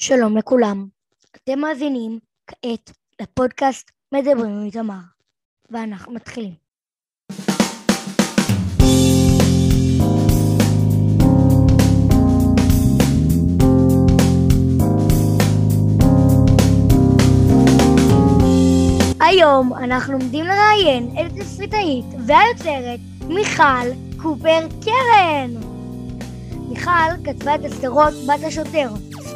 שלום לכולם, אתם מאזינים כעת לפודקאסט מדברים עם איתמר, ואנחנו מתחילים. היום אנחנו עומדים לראיין את התסריטאית והיוצרת מיכל קופר קרן. מיכל כתבה את הסדרות בת השוטר,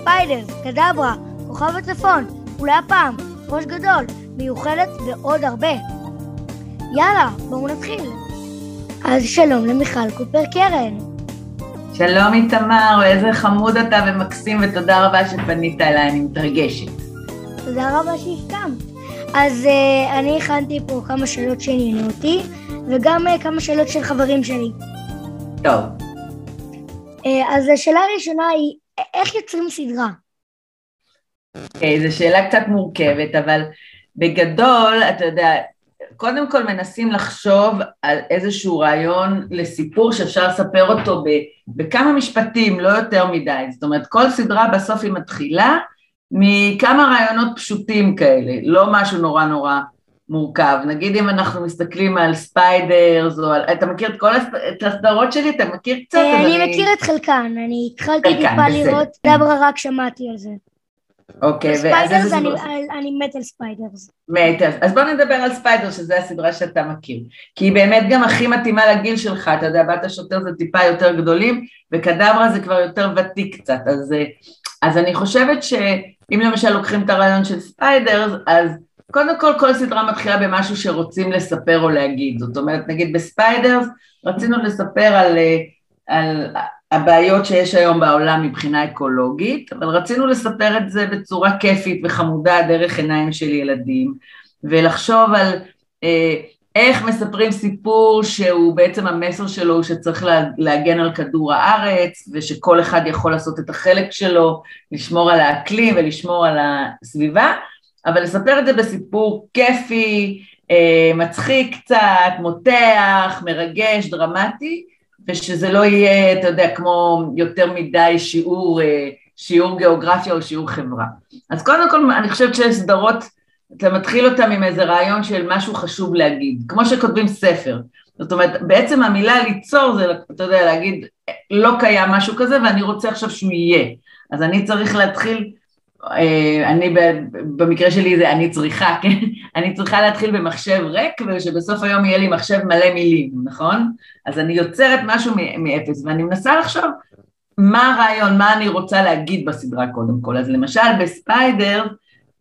ספיידר, קדברה, כוכב הצפון, אולי הפעם, ראש גדול, מיוחדת ועוד הרבה. יאללה, בואו נתחיל. אז שלום למיכל קופר קרן. שלום איתמר, איזה חמוד אתה ומקסים ותודה רבה שפנית אליי, אני מתרגשת. תודה רבה שהסכמת. אז uh, אני הכנתי פה כמה שאלות שעניינו אותי, וגם uh, כמה שאלות של חברים שלי. טוב. Uh, אז השאלה הראשונה היא, איך יוצרים סדרה? okay, זו שאלה קצת מורכבת, אבל בגדול, אתה יודע, קודם כל מנסים לחשוב על איזשהו רעיון לסיפור שאפשר לספר אותו בכמה משפטים, לא יותר מדי. זאת אומרת, כל סדרה בסוף היא מתחילה מכמה רעיונות פשוטים כאלה, לא משהו נורא נורא מורכב. נגיד אם אנחנו מסתכלים על ספיידרס, או על... אתה מכיר את כל הס... את הסדרות שלי? אתה מכיר קצת? אני אני מכיר את חלקן, אני התחלתי טיפה לראות, כדברא רק שמעתי על זה. אוקיי, ואז איזה סדרות? אני מת על ספיידרס. מת, אז בוא נדבר על ספיידרס, שזו הסדרה שאתה מכיר. כי היא באמת גם הכי מתאימה לגיל שלך, אתה יודע, בת השוטר זה טיפה יותר גדולים, וכדברא זה כבר יותר ותיק קצת, אז, אז אני חושבת ש... אם למשל לוקחים את הרעיון של ספיידרס, אז קודם כל כל סדרה מתחילה במשהו שרוצים לספר או להגיד, זאת אומרת נגיד בספיידרס רצינו לספר על, על הבעיות שיש היום בעולם מבחינה אקולוגית, אבל רצינו לספר את זה בצורה כיפית וחמודה דרך עיניים של ילדים, ולחשוב על אה, איך מספרים סיפור שהוא בעצם המסר שלו הוא שצריך להגן על כדור הארץ ושכל אחד יכול לעשות את החלק שלו, לשמור על האקלים ולשמור על הסביבה, אבל לספר את זה בסיפור כיפי, אה, מצחיק קצת, מותח, מרגש, דרמטי, ושזה לא יהיה, אתה יודע, כמו יותר מדי שיעור, אה, שיעור גיאוגרפיה או שיעור חברה. אז קודם כל אני חושבת שיש סדרות אתה מתחיל אותם עם איזה רעיון של משהו חשוב להגיד, כמו שכותבים ספר. זאת אומרת, בעצם המילה ליצור זה, אתה יודע, להגיד, לא קיים משהו כזה ואני רוצה עכשיו שהוא יהיה. אז אני צריך להתחיל, אני במקרה שלי זה אני צריכה, כן? אני צריכה להתחיל במחשב ריק ושבסוף היום יהיה לי מחשב מלא מילים, נכון? אז אני יוצרת משהו מאפס ואני מנסה לחשוב מה הרעיון, מה אני רוצה להגיד בסדרה קודם כל. אז למשל בספיידר,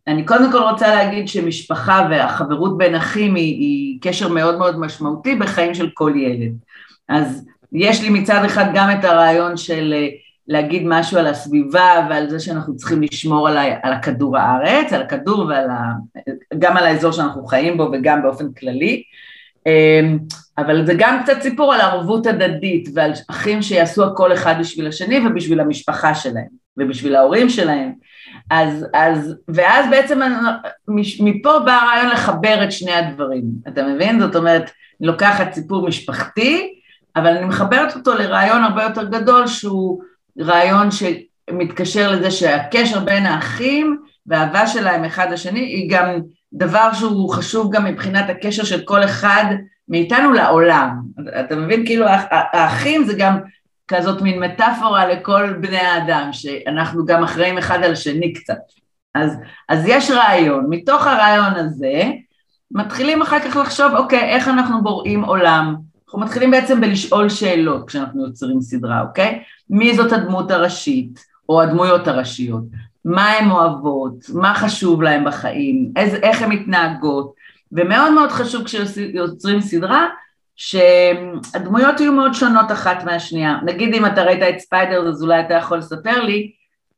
אני קודם כל רוצה להגיד שמשפחה והחברות בין אחים היא, היא קשר מאוד מאוד משמעותי בחיים של כל ילד. אז יש לי מצד אחד גם את הרעיון של אה, להגיד משהו על הסביבה ועל זה שאנחנו צריכים לשמור על, ה, על הכדור הארץ, על הכדור ועל ה... גם על האזור שאנחנו חיים בו וגם באופן כללי. אמ, אבל זה גם קצת סיפור על ערבות הדדית ועל אחים שיעשו הכל אחד בשביל השני ובשביל המשפחה שלהם ובשביל ההורים שלהם. אז, אז, ואז בעצם מפה בא הרעיון לחבר את שני הדברים, אתה מבין? זאת אומרת, לוקחת סיפור משפחתי, אבל אני מחברת אותו לרעיון הרבה יותר גדול שהוא רעיון שמתקשר לזה שהקשר בין האחים והאהבה שלהם אחד לשני היא גם דבר שהוא חשוב גם מבחינת הקשר של כל אחד מאיתנו לעולם. אתה מבין? כאילו האחים זה גם כזאת מין מטאפורה לכל בני האדם, שאנחנו גם אחראים אחד על השני קצת. אז, אז יש רעיון, מתוך הרעיון הזה מתחילים אחר כך לחשוב, אוקיי, איך אנחנו בוראים עולם? אנחנו מתחילים בעצם בלשאול שאלות כשאנחנו יוצרים סדרה, אוקיי? מי זאת הדמות הראשית, או הדמויות הראשיות? מה הן אוהבות? מה חשוב להן בחיים? איזה, איך הן מתנהגות? ומאוד מאוד חשוב כשיוצרים סדרה, שהדמויות יהיו מאוד שונות אחת מהשנייה. נגיד אם אתה ראית את ספיידר, אז אולי אתה יכול לספר לי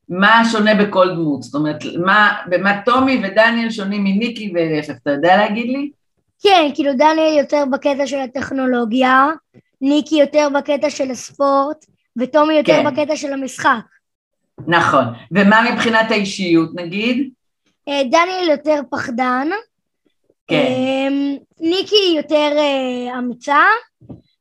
מה שונה בכל דמות, זאת אומרת, מה, במה טומי ודניאל שונים מניקי ולהפך, אתה יודע להגיד לי? כן, כאילו דניאל יותר בקטע של הטכנולוגיה, ניקי יותר בקטע של הספורט, וטומי יותר כן. בקטע של המשחק. נכון, ומה מבחינת האישיות נגיד? אה, דניאל יותר פחדן, כן. אמ, ניקי יותר אה, אמיצה,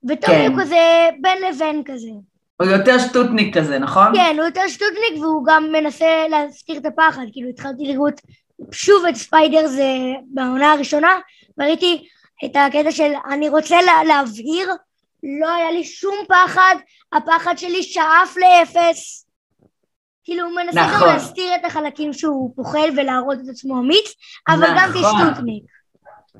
וטומי כן. הוא כזה בין לבין כזה. הוא יותר שטוטניק כזה, נכון? כן, הוא יותר שטוטניק והוא גם מנסה להסתיר את הפחד, כאילו התחלתי לראות שוב את ספיידר זה בעונה הראשונה, וראיתי את הקטע של אני רוצה לה, להבהיר, לא היה לי שום פחד, הפחד שלי שאף לאפס. כאילו הוא מנסה נכון. גם להסתיר את החלקים שהוא פוחד ולהראות את עצמו אמיץ, אבל נכון. גם כשטוטניק.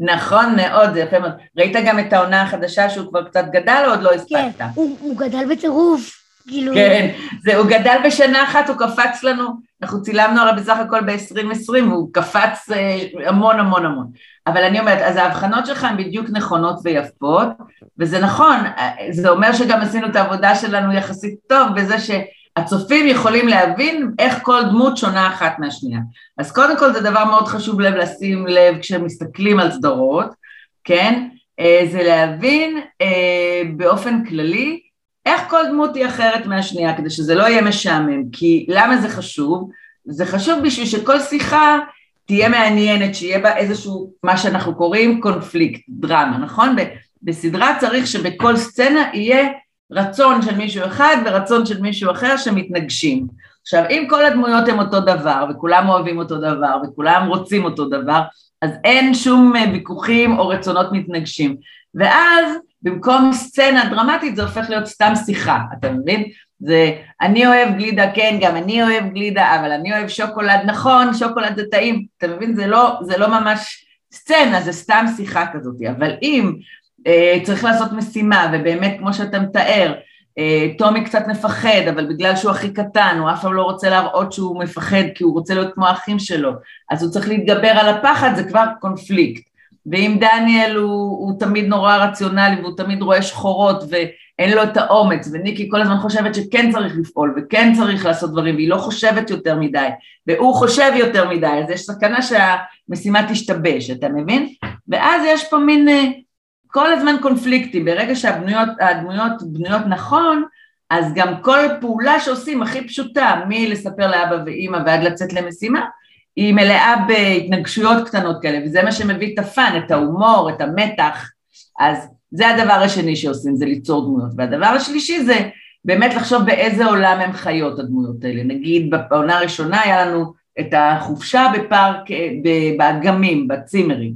נכון מאוד, זה יפה מאוד. ראית גם את העונה החדשה שהוא כבר קצת גדל או עוד לא הספקת? כן, הוא, הוא גדל בטירוף. כאילו... כן, זה, הוא גדל בשנה אחת, הוא קפץ לנו, אנחנו צילמנו הרי בסך הכל ב-2020 והוא קפץ אה, המון המון המון. אבל אני אומרת, אז ההבחנות שלך הן בדיוק נכונות ויפות, וזה נכון, אה, זה אומר שגם עשינו את העבודה שלנו יחסית טוב בזה שהצופים יכולים להבין איך כל דמות שונה אחת מהשנייה. אז קודם כל זה דבר מאוד חשוב לב לשים לב כשמסתכלים על סדרות, כן? אה, זה להבין באופן כללי איך כל דמות היא אחרת מהשנייה, כדי שזה לא יהיה משעמם, כי למה זה חשוב? זה חשוב בשביל שכל שיחה תהיה מעניינת, שיהיה בה איזשהו, מה שאנחנו קוראים קונפליקט, דרמה, נכון? בסדרה צריך שבכל סצנה יהיה רצון של מישהו אחד ורצון של מישהו אחר שמתנגשים. עכשיו, אם כל הדמויות הן אותו דבר, וכולם אוהבים אותו דבר, וכולם רוצים אותו דבר, אז אין שום ויכוחים או רצונות מתנגשים. ואז במקום סצנה דרמטית זה הופך להיות סתם שיחה, אתה מבין? זה אני אוהב גלידה, כן, גם אני אוהב גלידה, אבל אני אוהב שוקולד, נכון, שוקולד זה טעים, אתה מבין? זה לא, זה לא ממש סצנה, זה סתם שיחה כזאת, אבל אם אה, צריך לעשות משימה, ובאמת, כמו שאתה מתאר, אה, טומי קצת מפחד, אבל בגלל שהוא הכי קטן, הוא אף פעם לא רוצה להראות שהוא מפחד, כי הוא רוצה להיות כמו האחים שלו, אז הוא צריך להתגבר על הפחד, זה כבר קונפליקט. ואם דניאל הוא, הוא תמיד נורא רציונלי והוא תמיד רואה שחורות ואין לו את האומץ, וניקי כל הזמן חושבת שכן צריך לפעול וכן צריך לעשות דברים והיא לא חושבת יותר מדי, והוא חושב יותר מדי, אז יש סכנה שהמשימה תשתבש, אתה מבין? ואז יש פה מין אה, כל הזמן קונפליקטים, ברגע שהדמויות בנויות נכון, אז גם כל פעולה שעושים הכי פשוטה, מלספר לאבא ואימא ועד לצאת למשימה, היא מלאה בהתנגשויות קטנות כאלה, וזה מה שמביא את הפאן, את ההומור, את המתח, אז זה הדבר השני שעושים, זה ליצור דמויות. והדבר השלישי זה באמת לחשוב באיזה עולם הם חיות הדמויות האלה. נגיד בעונה הראשונה היה לנו את החופשה בפארק, באגמים, בצימרים.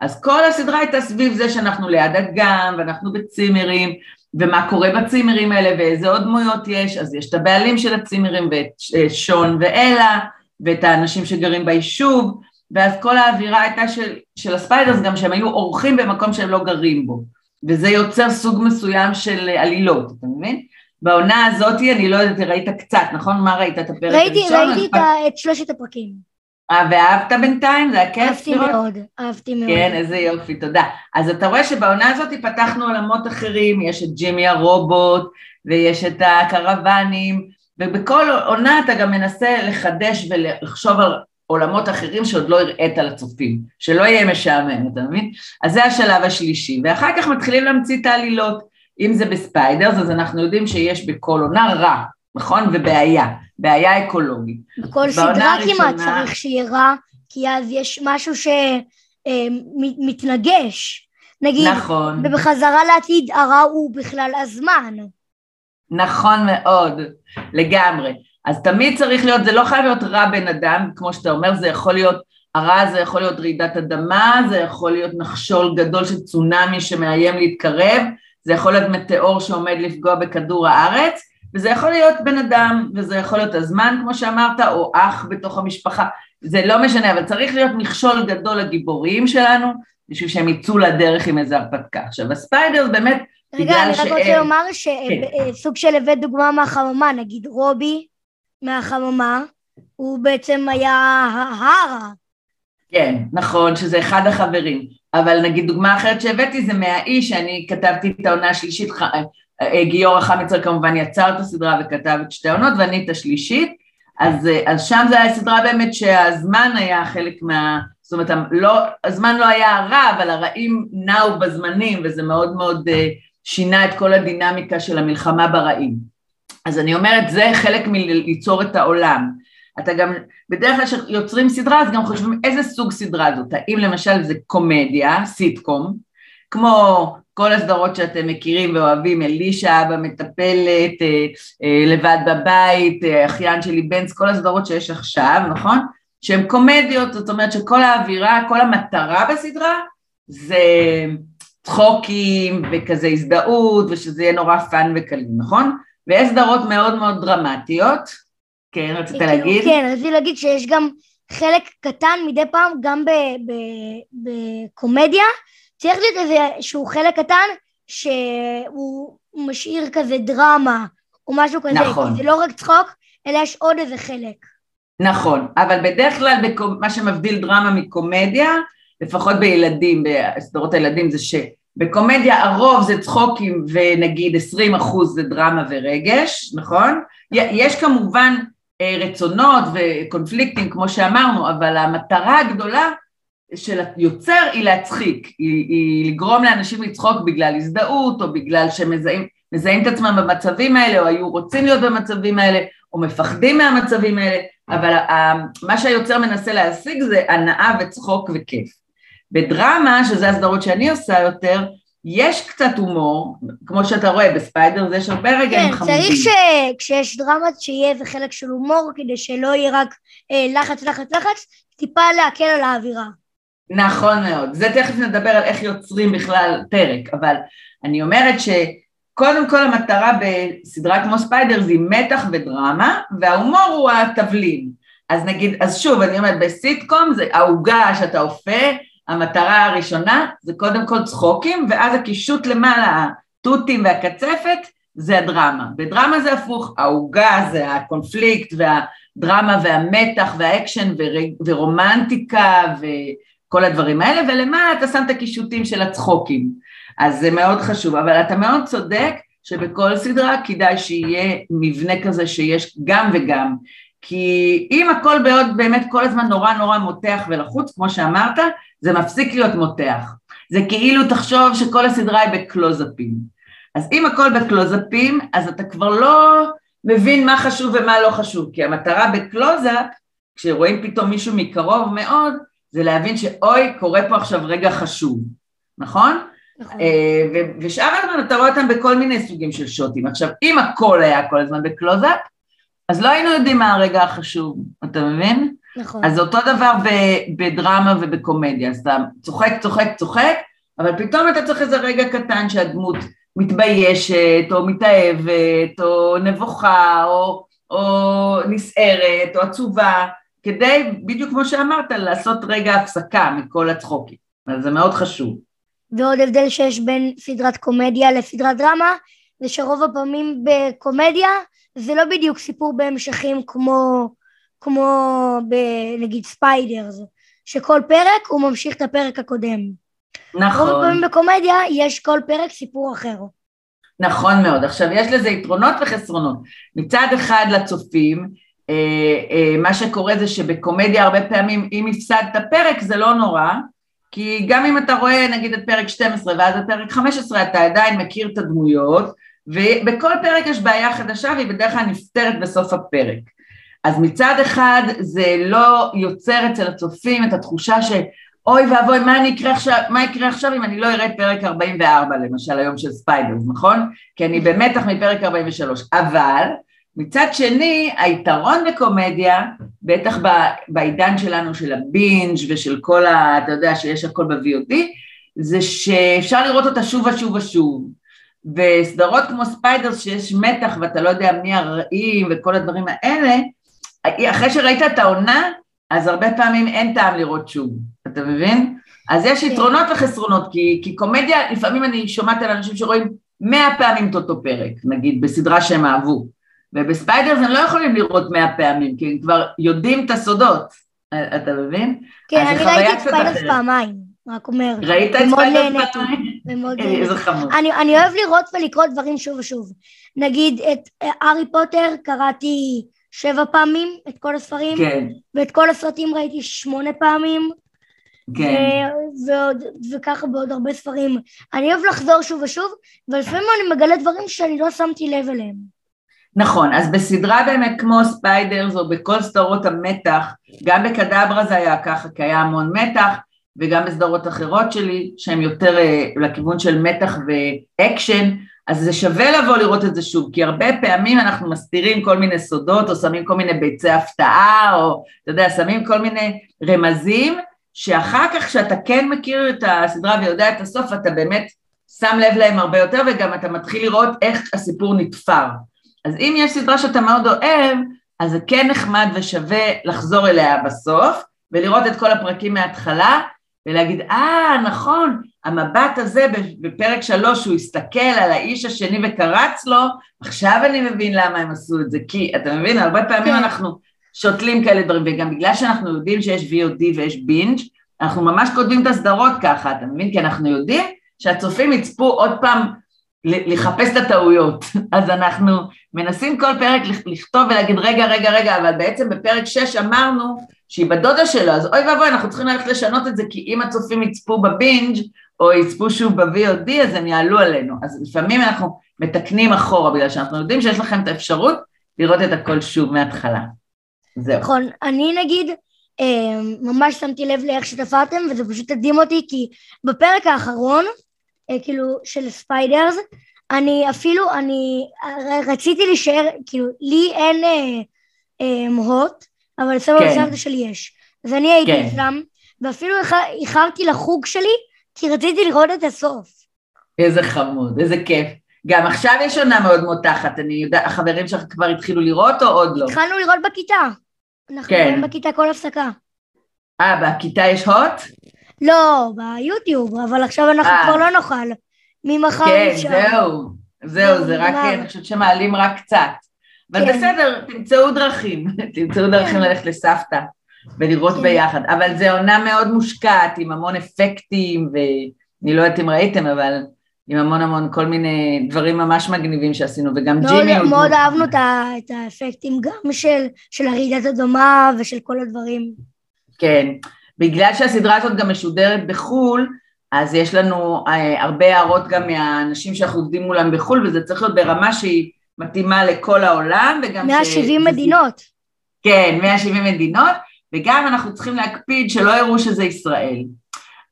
אז כל הסדרה הייתה סביב זה שאנחנו ליד אגם, ואנחנו בצימרים, ומה קורה בצימרים האלה, ואיזה עוד דמויות יש, אז יש את הבעלים של הצימרים, ואת שון ואלה, ואת האנשים שגרים ביישוב, ואז כל האווירה הייתה של, של הספיידרס גם שהם היו אורחים במקום שהם לא גרים בו, וזה יוצר סוג מסוים של עלילות, אתה מבין? בעונה הזאת, אני לא יודעת, ראית קצת, נכון? מה ראית? את הפרק ראיתי, הראשון? ראיתי את, את שלושת הפרקים. אה, ואהבת בינתיים? זה היה כיף? אהבתי מאוד, אהבתי מאוד. כן, איזה יופי, תודה. אז אתה רואה שבעונה הזאת פתחנו עולמות אחרים, יש את ג'ימי הרובוט, ויש את הקרוונים, ובכל עונה אתה גם מנסה לחדש ולחשוב על עולמות אחרים שעוד לא הראית לצופים, שלא יהיה משעמם, אתה מבין? אז זה השלב השלישי, ואחר כך מתחילים להמציא את העלילות, אם זה בספיידרס, אז אנחנו יודעים שיש בכל עונה רע, נכון? ובעיה, בעיה אקולוגית. בכל סדרה כמעט צריך שיהיה רע, כי אז יש משהו שמתנגש. אה, נגיד, נכון. ובחזרה לעתיד הרע הוא בכלל הזמן. נכון מאוד, לגמרי. אז תמיד צריך להיות, זה לא חייב להיות רע בן אדם, כמו שאתה אומר, זה יכול להיות, הרע זה יכול להיות רעידת אדמה, זה יכול להיות נחשול גדול של צונאמי שמאיים להתקרב, זה יכול להיות מטאור שעומד לפגוע בכדור הארץ, וזה יכול להיות בן אדם, וזה יכול להיות הזמן, כמו שאמרת, או אח בתוך המשפחה, זה לא משנה, אבל צריך להיות מכשול גדול לגיבורים שלנו, בשביל שהם יצאו לדרך עם איזה הרפתקה. עכשיו, הספיידרס באמת רגע, אני רק רוצה לומר שסוג כן. של הבאת דוגמה מהחממה, נגיד רובי מהחממה, הוא בעצם היה ההרה. כן, נכון, שזה אחד החברים. אבל נגיד דוגמה אחרת שהבאתי זה מהאיש שאני כתבתי את העונה השלישית, אה, גיורא חמיצר כמובן יצר את הסדרה וכתב את שתי העונות ואני את השלישית, אז, אה, אז שם זה היה סדרה באמת שהזמן היה חלק מה... זאת אומרת, לא, הזמן לא היה רע, אבל הרעים נעו בזמנים וזה מאוד מאוד שינה את כל הדינמיקה של המלחמה ברעים. אז אני אומרת, זה חלק מליצור את העולם. אתה גם, בדרך כלל כשיוצרים סדרה, אז גם חושבים איזה סוג סדרה זאת, האם למשל זה קומדיה, סיטקום, כמו כל הסדרות שאתם מכירים ואוהבים, אלישע אבא מטפלת, אה, אה, לבד בבית, אה, אחיין שלי בנץ, כל הסדרות שיש עכשיו, נכון? שהן קומדיות, זאת אומרת שכל האווירה, כל המטרה בסדרה זה צחוקים וכזה הזדהות ושזה יהיה נורא fun וקליל, נכון? ויש סדרות מאוד מאוד דרמטיות, כן, רצית כאילו, להגיד? כן, רציתי להגיד שיש גם חלק קטן מדי פעם, גם בקומדיה, צריך להיות איזשהו חלק קטן שהוא משאיר כזה דרמה או משהו כזה, נכון. זה לא רק צחוק, אלא יש עוד איזה חלק. נכון, אבל בדרך כלל מה שמבדיל דרמה מקומדיה, לפחות בילדים, בסדרות הילדים, זה שבקומדיה הרוב זה צחוקים ונגיד 20 אחוז זה דרמה ורגש, נכון? יש כמובן אה, רצונות וקונפליקטים כמו שאמרנו, אבל המטרה הגדולה של היוצר היא להצחיק, היא, היא לגרום לאנשים לצחוק בגלל הזדהות או בגלל שהם מזהים את עצמם במצבים האלה או היו רוצים להיות במצבים האלה או מפחדים מהמצבים האלה, אבל מה שהיוצר מנסה להשיג זה הנאה וצחוק וכיף. בדרמה, שזה הסדרות שאני עושה יותר, יש קצת הומור, כמו שאתה רואה בספיידר, יש הרבה רגעים כן, חמודים. כן, צריך שכשיש דרמה שיהיה איזה חלק של הומור, כדי שלא יהיה רק אה, לחץ, לחץ, לחץ, טיפה להקל על האווירה. נכון מאוד. זה תכף נדבר על איך יוצרים בכלל פרק, אבל אני אומרת שקודם כל המטרה בסדרה כמו ספיידר זה מתח ודרמה, וההומור הוא התבלין. אז נגיד, אז שוב, אני אומרת, בסיטקום זה העוגה שאתה אופה, המטרה הראשונה זה קודם כל צחוקים, ואז הקישוט למעלה, התותים והקצפת, זה הדרמה. בדרמה זה הפוך, העוגה זה הקונפליקט והדרמה והמתח והאקשן ורומנטיקה וכל הדברים האלה, ולמעלה אתה שם את הקישוטים של הצחוקים. אז זה מאוד חשוב, אבל אתה מאוד צודק שבכל סדרה כדאי שיהיה מבנה כזה שיש גם וגם, כי אם הכל בעוד באמת כל הזמן נורא נורא מותח ולחוץ, כמו שאמרת, זה מפסיק להיות מותח. זה כאילו תחשוב שכל הסדרה היא בקלוזאפים. אז אם הכל בקלוזאפים, אז אתה כבר לא מבין מה חשוב ומה לא חשוב, כי המטרה בקלוזאפ, כשרואים פתאום מישהו מקרוב מאוד, זה להבין שאוי, קורה פה עכשיו רגע חשוב, נכון? נכון. אה, ושאר הזמן אתה רואה אותם בכל מיני סוגים של שוטים. עכשיו, אם הכל היה כל הזמן בקלוזאפ, אז לא היינו יודעים מה הרגע החשוב, אתה מבין? נכון. אז אותו דבר בדרמה ובקומדיה, אז אתה צוחק, צוחק, צוחק, אבל פתאום אתה צריך איזה רגע קטן שהדמות מתביישת, או מתאהבת, או נבוכה, או, או נסערת, או עצובה, כדי, בדיוק כמו שאמרת, לעשות רגע הפסקה מכל הצחוקים. אז זה מאוד חשוב. ועוד הבדל שיש בין סדרת קומדיה לסדרת דרמה, זה שרוב הפעמים בקומדיה זה לא בדיוק סיפור בהמשכים כמו, כמו בנגיד ספיידרס, שכל פרק הוא ממשיך את הפרק הקודם. נכון. רוב הפעמים בקומדיה יש כל פרק סיפור אחר. נכון מאוד. עכשיו, יש לזה יתרונות וחסרונות. מצד אחד לצופים, אה, אה, מה שקורה זה שבקומדיה הרבה פעמים אם הפסדת פרק זה לא נורא, כי גם אם אתה רואה נגיד את פרק 12 ואז את פרק 15 אתה עדיין מכיר את הדמויות ובכל פרק יש בעיה חדשה והיא בדרך כלל נפתרת בסוף הפרק. אז מצד אחד זה לא יוצר אצל הצופים את התחושה שאוי ואבוי מה, יקרה עכשיו, מה יקרה עכשיו אם אני לא אראה את פרק 44 למשל היום של ספיידרס, נכון? כי אני במתח מפרק 43, אבל מצד שני היתרון בקומדיה, בטח בעידן שלנו של הבינג' ושל כל ה... אתה יודע שיש הכל ב-VOD, זה שאפשר לראות אותה שוב ושוב ושוב. וסדרות כמו ספיידרס שיש מתח ואתה לא יודע מי הרעים וכל הדברים האלה, אחרי שראית את העונה, אז הרבה פעמים אין טעם לראות שוב, אתה מבין? אז יש כן. יתרונות וחסרונות, כי, כי קומדיה, לפעמים אני שומעת על אנשים שרואים מאה פעמים את אותו פרק, נגיד, בסדרה שהם אהבו, ובספיידרס הם לא יכולים לראות מאה פעמים, כי הם כבר יודעים את הסודות, אתה מבין? כן, אני ראיתי את ספיידרס פעמיים. רק אומר. ראית את ספיידר פעמיים? איזה חמוד. אני, אני אוהב לראות ולקרוא דברים שוב ושוב. נגיד את הארי פוטר קראתי שבע פעמים את כל הספרים, כן. ואת כל הסרטים ראיתי שמונה פעמים. כן. ועוד, וככה בעוד הרבה ספרים. אני אוהב לחזור שוב ושוב, ולפעמים אני מגלה דברים שאני לא שמתי לב אליהם. נכון, אז בסדרה באמת כמו ספיידרס או בכל סדרות המתח, גם בכדברא זה היה ככה, כי היה המון מתח, וגם בסדרות אחרות שלי, שהן יותר אה, לכיוון של מתח ואקשן, אז זה שווה לבוא לראות את זה שוב, כי הרבה פעמים אנחנו מסתירים כל מיני סודות, או שמים כל מיני ביצי הפתעה, או אתה יודע, שמים כל מיני רמזים, שאחר כך כשאתה כן מכיר את הסדרה ויודע את הסוף, אתה באמת שם לב להם הרבה יותר, וגם אתה מתחיל לראות איך הסיפור נתפר. אז אם יש סדרה שאתה מאוד אוהב, אז זה כן נחמד ושווה לחזור אליה בסוף, ולראות את כל הפרקים מההתחלה, ולהגיד, אה, נכון, המבט הזה בפרק שלוש, הוא הסתכל על האיש השני וקרץ לו, עכשיו אני מבין למה הם עשו את זה, כי אתה מבין, הרבה פעמים כן. אנחנו שותלים כאלה דברים, וגם בגלל שאנחנו יודעים שיש VOD ויש בינג', אנחנו ממש כותבים את הסדרות ככה, אתה מבין? כי אנחנו יודעים שהצופים יצפו עוד פעם לחפש את הטעויות, אז אנחנו מנסים כל פרק לכתוב ולהגיד רגע, רגע, רגע, אבל בעצם בפרק 6 אמרנו שהיא בדודה שלו, אז אוי ואבוי, אנחנו צריכים ללכת לשנות את זה, כי אם הצופים יצפו בבינג' או יצפו שוב ב-VOD, אז הם יעלו עלינו. אז לפעמים אנחנו מתקנים אחורה, בגלל שאנחנו יודעים שיש לכם את האפשרות לראות את הכל שוב מההתחלה. זהו. נכון, אני נגיד, אה, ממש שמתי לב לאיך שתפרתם, וזה פשוט הדהים אותי, כי בפרק האחרון, כאילו, של ספיידרס, אני אפילו, אני רציתי להישאר, כאילו, לי אין אה, אה, הוט, אבל סבא כן. וסבתא שלי יש. אז אני הייתי כן. אצלם, ואפילו איחרתי לחוג שלי, כי רציתי לראות את הסוף. איזה חמוד, איזה כיף. גם עכשיו יש עונה מאוד מותחת, אני יודעת, החברים שלך כבר התחילו לראות או עוד לא? התחלנו לראות בכיתה. אנחנו כן. רואים בכיתה כל הפסקה. אה, בכיתה יש הוט? לא, ביוטיוב, אבל עכשיו אנחנו 아. אה. כבר לא נוכל. ממחר כן, אפשר. כן, זהו, זהו, זה רק, אני חושבת שמעלים רק קצת. אבל כן. בסדר, תמצאו דרכים, תמצאו דרכים כן. ללכת לסבתא ולראות כן. ביחד. אבל זו עונה מאוד מושקעת, עם המון אפקטים, ואני לא יודעת אם ראיתם, אבל עם המון המון כל מיני דברים ממש מגניבים שעשינו, וגם ג'ימי... מאוד, מאוד אהבנו את האפקטים גם של, של הרעידת אדומה ושל כל הדברים. כן, בגלל שהסדרה הזאת גם משודרת בחו"ל, אז יש לנו אה, הרבה הערות גם מהאנשים שאנחנו עובדים מולם בחו"ל, וזה צריך להיות ברמה שהיא מתאימה לכל העולם, וגם 170 ש... מדינות. כן, 170 מדינות, וגם אנחנו צריכים להקפיד שלא יראו שזה ישראל.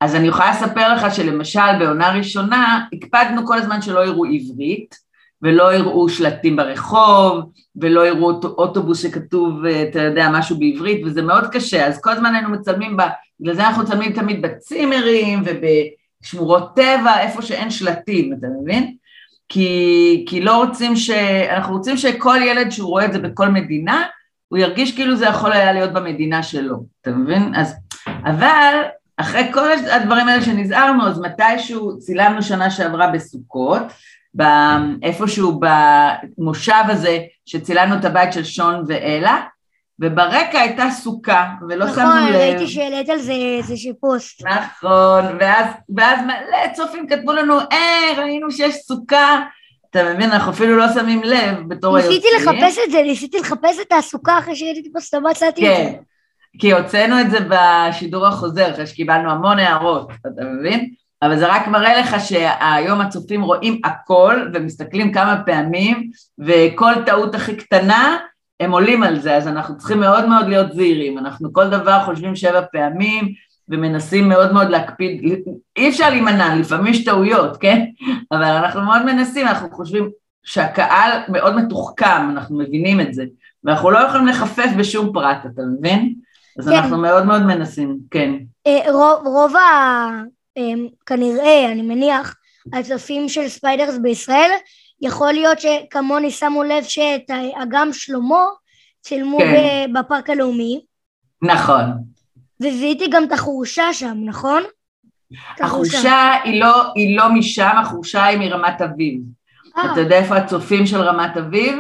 אז אני יכולה לספר לך שלמשל בעונה ראשונה הקפדנו כל הזמן שלא יראו עברית ולא יראו שלטים ברחוב ולא יראו אוטובוס שכתוב, אתה יודע, משהו בעברית וזה מאוד קשה, אז כל הזמן היינו מצלמים. בגלל זה אנחנו מצלמים תמיד בצימרים ובשמורות טבע, איפה שאין שלטים, אתה מבין? כי, כי לא רוצים ש... אנחנו רוצים שכל ילד שהוא רואה את זה בכל מדינה, הוא ירגיש כאילו זה יכול היה להיות במדינה שלו, אתה מבין? אז, אבל אחרי כל הדברים האלה שנזהרנו, אז מתישהו צילמנו שנה שעברה בסוכות, איפשהו במושב הזה שצילמנו את הבית של שון ואלה, וברקע הייתה סוכה, ולא נכון, שמנו לב. נכון, ראיתי שהעלית על זה איזשהו פוסט. נכון, ואז, ואז מלא צופים כתבו לנו, אה, ראינו שיש סוכה. אתה מבין, אנחנו אפילו לא שמים לב בתור היוצאים. ניסיתי לחפש את זה, ניסיתי לחפש את הסוכה אחרי שהייתי את הפוסט, מצאתי את זה. כן, כי הוצאנו את זה בשידור החוזר, אחרי שקיבלנו המון הערות, אתה מבין? אבל זה רק מראה לך שהיום הצופים רואים הכל ומסתכלים כמה פעמים, וכל טעות הכי קטנה, הם עולים על זה, אז אנחנו צריכים מאוד מאוד להיות זהירים, אנחנו כל דבר חושבים שבע פעמים ומנסים מאוד מאוד להקפיד, אי אפשר להימנע, לפעמים יש טעויות, כן? אבל אנחנו מאוד מנסים, אנחנו חושבים שהקהל מאוד מתוחכם, אנחנו מבינים את זה, ואנחנו לא יכולים לחפף בשום פרט, אתה מבין? אז כן. אנחנו מאוד מאוד מנסים, כן. אה, רוב, רוב ה... כנראה, אני מניח, הצופים של ספיידרס בישראל, יכול להיות שכמוני שמו לב שאת אגם שלמה צילמו כן. בפארק הלאומי. נכון. וזיהיתי גם את החורשה שם, נכון? החורשה היא לא, היא לא משם, החורשה היא מרמת אביב. אה. אתה יודע איפה הצופים של רמת אביב?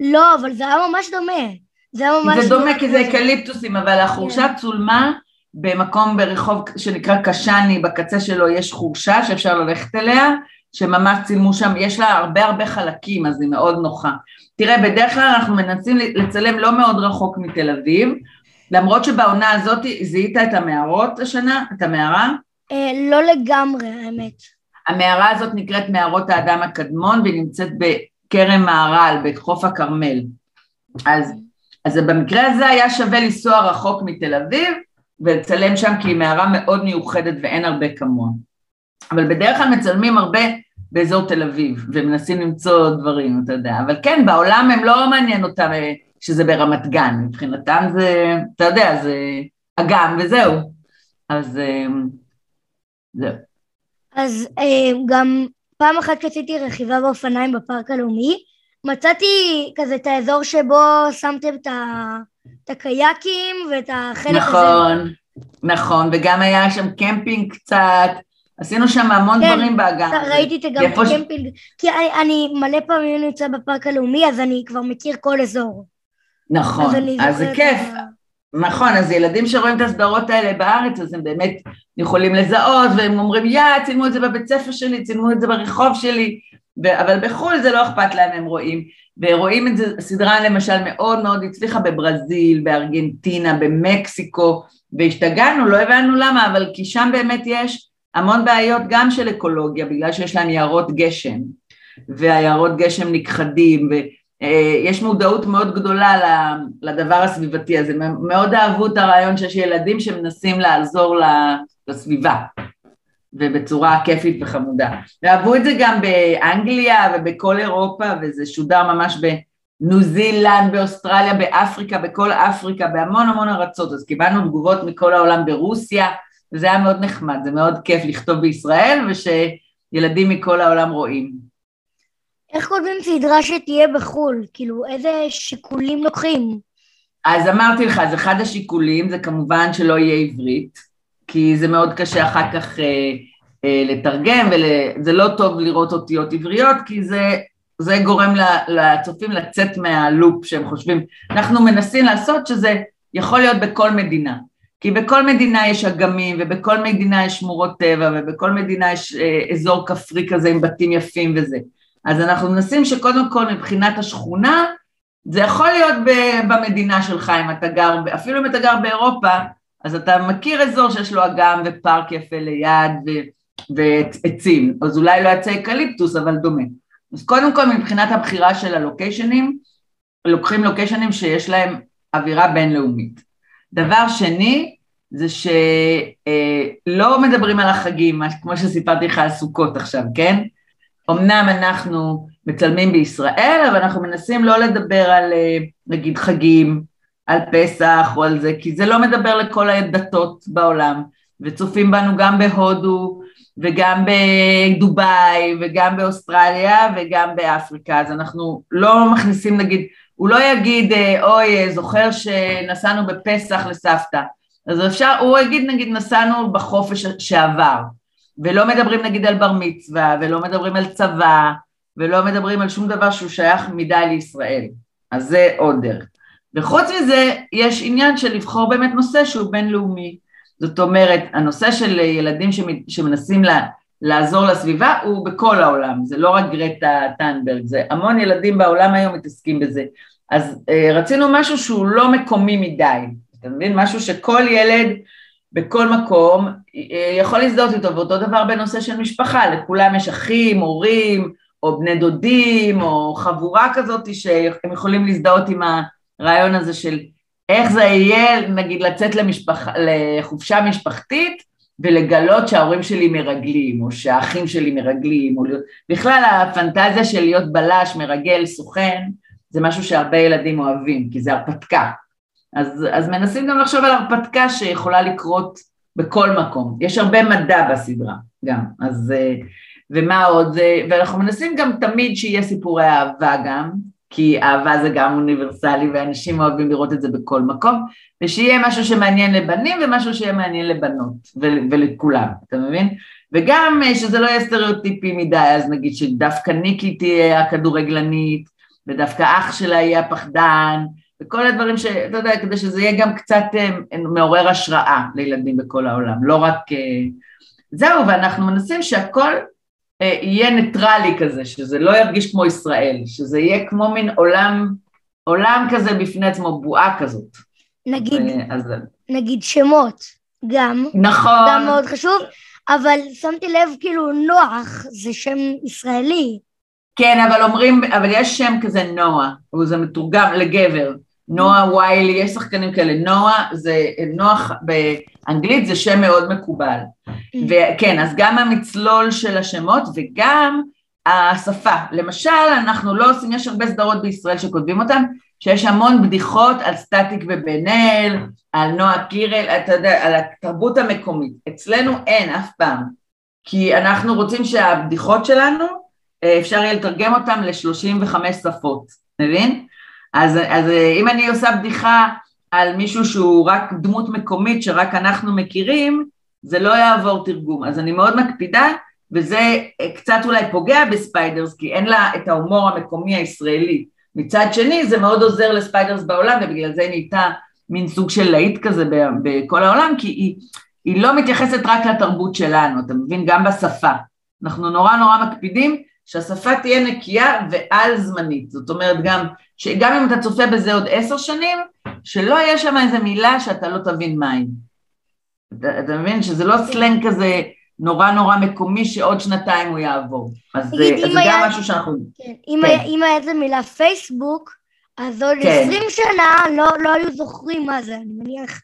לא, אבל זה היה ממש דומה. זה ממש... זה דומה כי זה אקליפטוסים, אבל החורשה כן. צולמה במקום ברחוב שנקרא קשני, בקצה שלו יש חורשה שאפשר ללכת אליה, שממש צילמו שם, יש לה הרבה הרבה חלקים, אז היא מאוד נוחה. תראה, בדרך כלל אנחנו מנסים לצלם לא מאוד רחוק מתל אביב, למרות שבעונה הזאת זיהית את המערות השנה, את המערה? אה, לא לגמרי, האמת. המערה הזאת נקראת מערות האדם הקדמון, והיא נמצאת בכרם מהר"ל, בחוף הכרמל. אז אז במקרה הזה היה שווה לנסוע רחוק מתל אביב, ולצלם שם כי היא מערה מאוד מיוחדת ואין הרבה כמוה. אבל בדרך כלל מצלמים הרבה באזור תל אביב, ומנסים למצוא דברים, אתה יודע. אבל כן, בעולם הם לא מעניין אותם אה, שזה ברמת גן, מבחינתם זה, אתה יודע, זה אגם וזהו. אז אה, זהו. אז אה, גם פעם אחת כשעשיתי רכיבה באופניים בפארק הלאומי, מצאתי כזה את האזור שבו שמתם את, ה... את הקייקים ואת החלק נכון, הזה. נכון, נכון, וגם היה שם קמפינג קצת, עשינו שם המון כן, דברים באגן. ראיתי את גם קמפינג, ש... כי אני, אני מלא פעמים נמצא בפארק הלאומי, אז אני כבר מכיר כל אזור. נכון, אז, אז זה כיף. ה... נכון, אז ילדים שרואים את הסדרות האלה בארץ, אז הם באמת יכולים לזהות, והם אומרים, יא, צילמו את זה בבית ספר שלי, צילמו את זה ברחוב שלי, ו- אבל בחו"ל זה לא אכפת להם, הם רואים. ורואים את זה, סדרה למשל מאוד מאוד הצליחה בברזיל, בארגנטינה, במקסיקו, והשתגענו, לא הבנו למה, אבל כי שם באמת יש המון בעיות גם של אקולוגיה, בגלל שיש להם יערות גשם, והיערות גשם נכחדים, ויש מודעות מאוד גדולה לדבר הסביבתי הזה, מאוד אהבו את הרעיון שיש ילדים שמנסים לעזור לסביבה. ובצורה כיפית וחמודה. ואהבו את זה גם באנגליה ובכל אירופה, וזה שודר ממש בניו זילנד, באוסטרליה, באפריקה, בכל אפריקה, בהמון המון ארצות, אז קיבלנו תגובות מכל העולם ברוסיה, וזה היה מאוד נחמד, זה מאוד כיף לכתוב בישראל, ושילדים מכל העולם רואים. איך כותבים סדרה שתהיה בחו"ל? כאילו, איזה שיקולים לוקחים? אז אמרתי לך, אז אחד השיקולים זה כמובן שלא יהיה עברית. כי זה מאוד קשה אחר כך אה, אה, לתרגם, וזה לא טוב לראות אותיות עבריות, כי זה, זה גורם לצופים לצאת מהלופ שהם חושבים. אנחנו מנסים לעשות שזה יכול להיות בכל מדינה, כי בכל מדינה יש אגמים, ובכל מדינה יש שמורות טבע, ובכל מדינה יש אה, אזור כפרי כזה עם בתים יפים וזה. אז אנחנו מנסים שקודם כל מבחינת השכונה, זה יכול להיות במדינה שלך אם אתה גר, אפילו אם אתה גר באירופה, אז אתה מכיר אזור שיש לו אגם ופארק יפה ליד ועצים, אז אולי לא יצא אקליפטוס אבל דומה. אז קודם כל מבחינת הבחירה של הלוקיישנים, לוקחים לוקיישנים שיש להם אווירה בינלאומית. דבר שני, זה שלא מדברים על החגים, כמו שסיפרתי לך על סוכות עכשיו, כן? אמנם אנחנו מצלמים בישראל, אבל אנחנו מנסים לא לדבר על אה, נגיד חגים, על פסח או על זה, כי זה לא מדבר לכל הדתות בעולם, וצופים בנו גם בהודו וגם בדובאי וגם באוסטרליה וגם באפריקה, אז אנחנו לא מכניסים נגיד, הוא לא יגיד אוי זוכר שנסענו בפסח לסבתא, אז אפשר, הוא יגיד נגיד נסענו בחופש שעבר, ולא מדברים נגיד על בר מצווה ולא מדברים על צבא ולא מדברים על שום דבר שהוא שייך מדי לישראל, אז זה עוד דרך. וחוץ מזה, יש עניין של לבחור באמת נושא שהוא בינלאומי. זאת אומרת, הנושא של ילדים שמנסים לה, לעזור לסביבה הוא בכל העולם, זה לא רק גרטה טנברג, זה המון ילדים בעולם היום מתעסקים בזה. אז אה, רצינו משהו שהוא לא מקומי מדי, אתה מבין? משהו שכל ילד בכל מקום אה, יכול להזדהות איתו, ואותו דבר בנושא של משפחה, לכולם יש אחים, הורים, או בני דודים, או חבורה כזאת שהם יכולים להזדהות עם ה... הרעיון הזה של איך זה יהיה, נגיד, לצאת למשפח, לחופשה משפחתית ולגלות שההורים שלי מרגלים, או שהאחים שלי מרגלים, או. בכלל הפנטזיה של להיות בלש, מרגל, סוכן, זה משהו שהרבה ילדים אוהבים, כי זה הרפתקה. אז, אז מנסים גם לחשוב על הרפתקה שיכולה לקרות בכל מקום. יש הרבה מדע בסדרה גם, אז... ומה עוד? ואנחנו מנסים גם תמיד שיהיה סיפורי אהבה גם, כי אהבה זה גם אוניברסלי ואנשים אוהבים לראות את זה בכל מקום, ושיהיה משהו שמעניין לבנים ומשהו שיהיה מעניין לבנות ולכולם, אתה מבין? וגם אה, שזה לא יהיה סטריאוטיפי מדי, אז נגיד שדווקא ניקי תהיה הכדורגלנית, ודווקא אח שלה יהיה הפחדן, וכל הדברים ש... אתה יודע, כדי שזה יהיה גם קצת אה, מעורר השראה לילדים בכל העולם, לא רק... אה, זהו, ואנחנו מנסים שהכל יהיה ניטרלי כזה, שזה לא ירגיש כמו ישראל, שזה יהיה כמו מין עולם, עולם כזה בפני עצמו, בועה כזאת. נגיד, אז... נגיד שמות, גם. נכון. גם מאוד חשוב, אבל שמתי לב כאילו נוח, זה שם ישראלי. כן, אבל אומרים, אבל יש שם כזה נועה, זה מתורגם לגבר, נועה ויילי, יש שחקנים כאלה, נועה זה, נוח באנגלית זה שם מאוד מקובל. וכן, אז גם המצלול של השמות וגם השפה. למשל, אנחנו לא עושים, יש הרבה סדרות בישראל שכותבים אותן, שיש המון בדיחות על סטטיק ובן אל, על נועה קירל, אתה יודע, על התרבות המקומית. אצלנו אין אף פעם, כי אנחנו רוצים שהבדיחות שלנו, אה, אפשר יהיה לתרגם אותן ל-35 שפות, מבין? אז, אז אה, אם אני עושה בדיחה על מישהו שהוא רק דמות מקומית שרק אנחנו מכירים, זה לא יעבור תרגום. אז אני מאוד מקפידה, וזה אה, קצת אולי פוגע בספיידרס, כי אין לה את ההומור המקומי הישראלי. מצד שני, זה מאוד עוזר לספיידרס בעולם, ובגלל זה נהייתה מין סוג של להיט כזה בכל העולם, כי היא, היא לא מתייחסת רק לתרבות שלנו, אתה מבין? גם בשפה. אנחנו נורא נורא מקפידים שהשפה תהיה נקייה ועל זמנית, זאת אומרת גם, שגם אם אתה צופה בזה עוד עשר שנים, שלא יהיה שם איזה מילה שאתה לא תבין מהי. אתה, אתה מבין? שזה לא סלנג כזה נורא נורא מקומי שעוד שנתיים הוא יעבור. אז זה, גם משהו שאנחנו... כן, אם, כן. היה, אם היה איזה מילה פייסבוק, אז עוד כן. 20 שנה לא, לא היו זוכרים מה זה, אני מניח.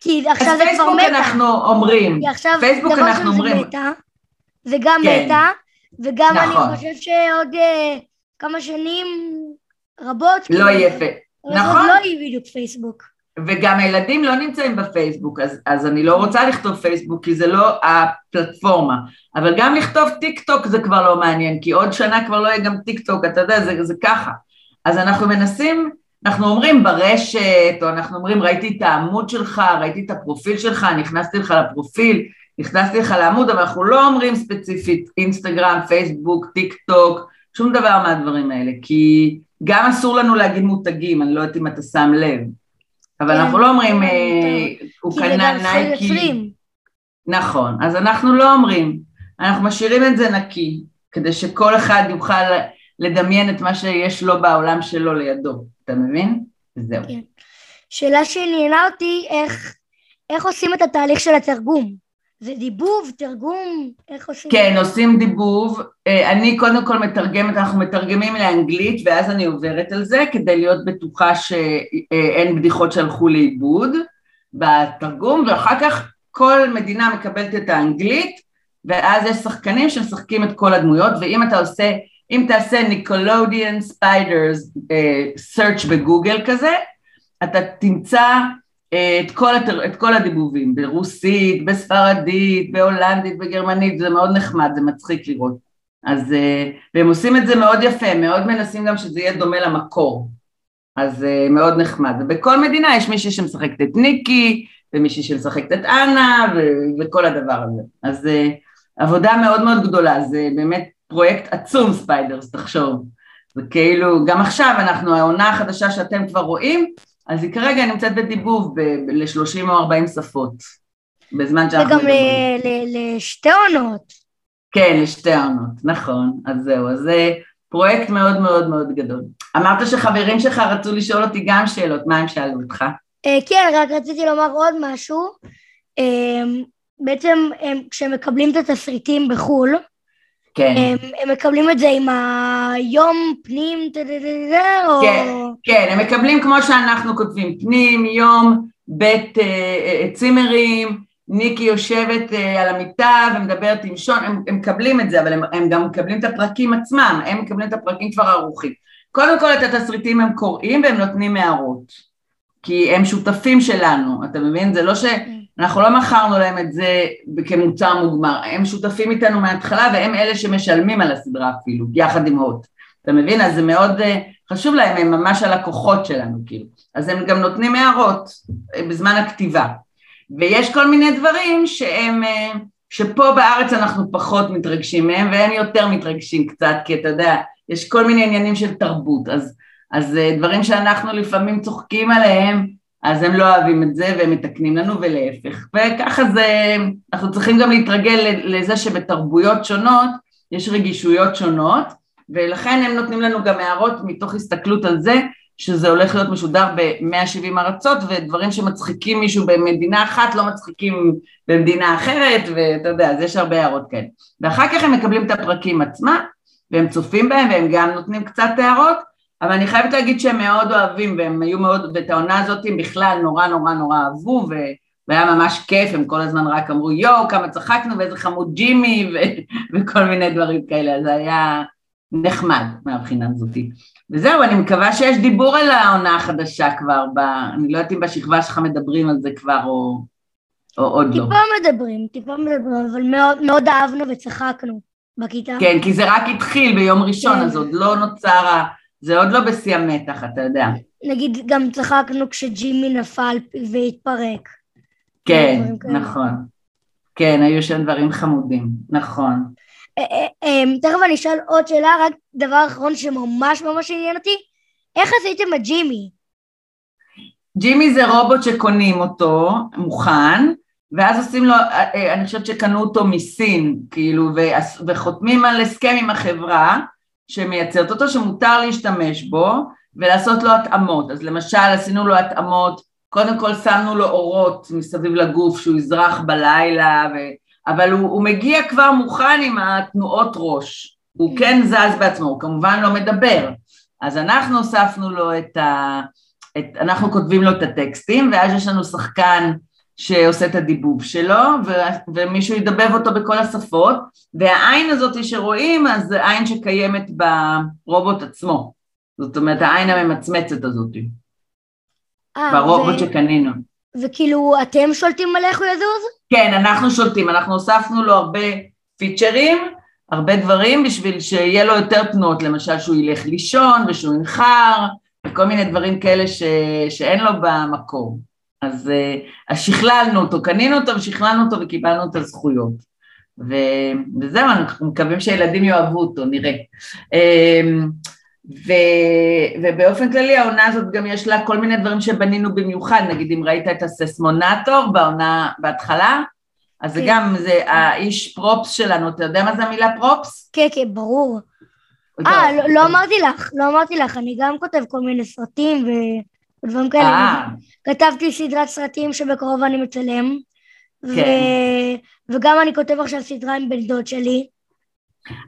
כי עכשיו זה כבר מתה. אז פייסבוק אנחנו אומרים. כי עכשיו פייסבוק אנחנו אומרים. מתה, זה גם כן. מתה, וגם נכון. אני חושב שעוד uh, כמה שנים רבות... לא יהיה פייסבוק. נכון. לא יהיה בדיוק פייסבוק. וגם הילדים לא נמצאים בפייסבוק, אז, אז אני לא רוצה לכתוב פייסבוק כי זה לא הפלטפורמה, אבל גם לכתוב טיק טוק זה כבר לא מעניין, כי עוד שנה כבר לא יהיה גם טיק טוק, אתה יודע, זה, זה ככה. אז אנחנו מנסים, אנחנו אומרים ברשת, או אנחנו אומרים ראיתי את העמוד שלך, ראיתי את הפרופיל שלך, נכנסתי לך לפרופיל, נכנסתי לך לעמוד, אבל אנחנו לא אומרים ספציפית אינסטגרם, פייסבוק, טיק טוק, שום דבר מהדברים האלה, כי גם אסור לנו להגיד מותגים, אני לא יודעת אם אתה שם לב. אבל אנחנו לא אומרים, אה, הוא קנה נייקי. נכון, אז אנחנו לא אומרים, אנחנו משאירים את זה נקי, כדי שכל אחד יוכל לדמיין את מה שיש לו בעולם שלו לידו, אתה מבין? זהו. כן. שאלה שעניינה אותי, איך, איך עושים את התהליך של התרגום? זה דיבוב, תרגום, איך עושים? כן, עושים דיבוב. אה, אני קודם כל מתרגמת, אנחנו מתרגמים לאנגלית ואז אני עוברת על זה כדי להיות בטוחה שאין בדיחות שהלכו לאיבוד בתרגום, ואחר כך כל מדינה מקבלת את האנגלית ואז יש שחקנים שמשחקים את כל הדמויות, ואם אתה עושה, אם תעשה Nickelodeon Spyders search בגוגל כזה, אתה תמצא את כל, התר... את כל הדיבובים, ברוסית, בספרדית, בהולנדית, בגרמנית, זה מאוד נחמד, זה מצחיק לראות. אז, אה, והם עושים את זה מאוד יפה, מאוד מנסים גם שזה יהיה דומה למקור. אז אה, מאוד נחמד. ובכל מדינה יש מישהי שמשחקת את ניקי, ומישהי שמשחקת את אנה, ו- וכל הדבר הזה. אז אה, עבודה מאוד מאוד גדולה, זה באמת פרויקט עצום ספיידרס, תחשוב. וכאילו, גם עכשיו אנחנו, העונה החדשה שאתם כבר רואים, אז היא כרגע נמצאת בדיבוב ל-30 או 40 שפות, בזמן שאנחנו. וגם לשתי עונות. כן, לשתי עונות, נכון, אז זהו, אז זה פרויקט מאוד מאוד מאוד גדול. אמרת שחברים שלך רצו לשאול אותי גם שאלות, מה הם שאלו אותך? אה, כן, רק רציתי לומר עוד משהו. אה, בעצם כשהם מקבלים את התסריטים בחו"ל, כן. הם, הם מקבלים את זה עם היום פנים, או... כן, כן, הם מקבלים כמו שאנחנו כותבים, פנים, יום, בית אה, אה, צימרים, ניקי יושבת אה, על המיטה ומדברת עם שון, הם, הם מקבלים את זה, אבל הם, הם גם מקבלים את הפרקים עצמם, הם מקבלים את הפרקים כבר ערוכים. קודם כל את התסריטים הם קוראים והם נותנים הערות, כי הם שותפים שלנו, אתה מבין? זה לא ש... אנחנו לא מכרנו להם את זה כמוצר מוגמר, הם שותפים איתנו מההתחלה והם אלה שמשלמים על הסדרה אפילו, יחד עם הוט. אתה מבין? אז זה מאוד אה, חשוב להם, הם ממש הלקוחות שלנו כאילו. אז הם גם נותנים הערות אה, בזמן הכתיבה. ויש כל מיני דברים שהם, אה, שפה בארץ אנחנו פחות מתרגשים מהם והם יותר מתרגשים קצת, כי אתה יודע, יש כל מיני עניינים של תרבות, אז, אז דברים שאנחנו לפעמים צוחקים עליהם, אז הם לא אוהבים את זה והם מתקנים לנו ולהפך. וככה זה, אנחנו צריכים גם להתרגל לזה שבתרבויות שונות יש רגישויות שונות, ולכן הם נותנים לנו גם הערות מתוך הסתכלות על זה שזה הולך להיות משודר ב-170 ארצות ודברים שמצחיקים מישהו במדינה אחת לא מצחיקים במדינה אחרת ואתה יודע, אז יש הרבה הערות כאלה. ואחר כך הם מקבלים את הפרקים עצמם והם צופים בהם והם גם נותנים קצת הערות אבל אני חייבת להגיד שהם מאוד אוהבים, והם היו מאוד, ואת העונה הזאת הם בכלל נורא נורא נורא אהבו, ו... והיה ממש כיף, הם כל הזמן רק אמרו יואו, כמה צחקנו ואיזה חמוד ג'ימי ו... וכל מיני דברים כאלה, אז זה היה נחמד מהבחינה הזאתי. וזהו, אני מקווה שיש דיבור על העונה החדשה כבר, ב... אני לא יודעת אם בשכבה שלך מדברים על זה כבר או, או עוד טיפה לא. טיפה מדברים, טיפה מדברים, אבל מאוד, מאוד אהבנו וצחקנו בכיתה. כן, כי זה רק התחיל ביום ראשון, כן. אז עוד לא נוצר, ה... זה עוד לא בשיא המתח, אתה יודע. נגיד, גם צחקנו כשג'ימי נפל והתפרק. כן. נכון. כן, היו שם דברים חמודים, נכון. אה, אה, אה, תכף אני אשאל עוד שאלה, רק דבר אחרון שממש ממש עניין אותי, איך עשיתם את ג'ימי? ג'ימי זה רובוט שקונים אותו, מוכן, ואז עושים לו, אני חושבת שקנו אותו מסין, כאילו, וחותמים על הסכם עם החברה שמייצרת אותו, שמותר להשתמש בו ולעשות לו התאמות. אז למשל, עשינו לו התאמות, קודם כל שמנו לו אורות מסביב לגוף שהוא יזרח בלילה, ו... אבל הוא, הוא מגיע כבר מוכן עם התנועות ראש, הוא כן זז בעצמו, הוא כמובן לא מדבר. אז אנחנו הוספנו לו את ה... את, אנחנו כותבים לו את הטקסטים, ואז יש לנו שחקן שעושה את הדיבוב שלו, ו, ומישהו ידבב אותו בכל השפות, והעין הזאת שרואים, אז זה עין שקיימת ברובוט עצמו. זאת אומרת, העין הממצמצת הזאת, אה, ברובוט ו- שקנינו. וכאילו, אתם שולטים על איך הוא יזוז? כן, אנחנו שולטים, אנחנו הוספנו לו הרבה פיצ'רים, הרבה דברים בשביל שיהיה לו יותר תנועות, למשל שהוא ילך לישון ושהוא ינחר, וכל מיני דברים כאלה ש... שאין לו במקור. אז, אה, אז שכללנו אותו, קנינו אותו ושכללנו אותו וקיבלנו את הזכויות. ו... וזהו, אנחנו מקווים שהילדים יאהבו אותו, נראה. אמ, ו... ובאופן כללי העונה הזאת גם יש לה כל מיני דברים שבנינו במיוחד, נגיד אם ראית את הססמונטור בעונה, בהתחלה, אז זה כן. גם, זה האיש פרופס שלנו, אתה יודע מה זה המילה פרופס? כן, כן, ברור. אה, לא, לא אמרתי לך, לא אמרתי לך, אני גם כותב כל מיני סרטים ו- ודברים כאלה. אה, כתבתי סדרת סרטים שבקרוב אני מצלם. ו... כן. וגם אני כותב עכשיו סדרה עם בן דוד שלי,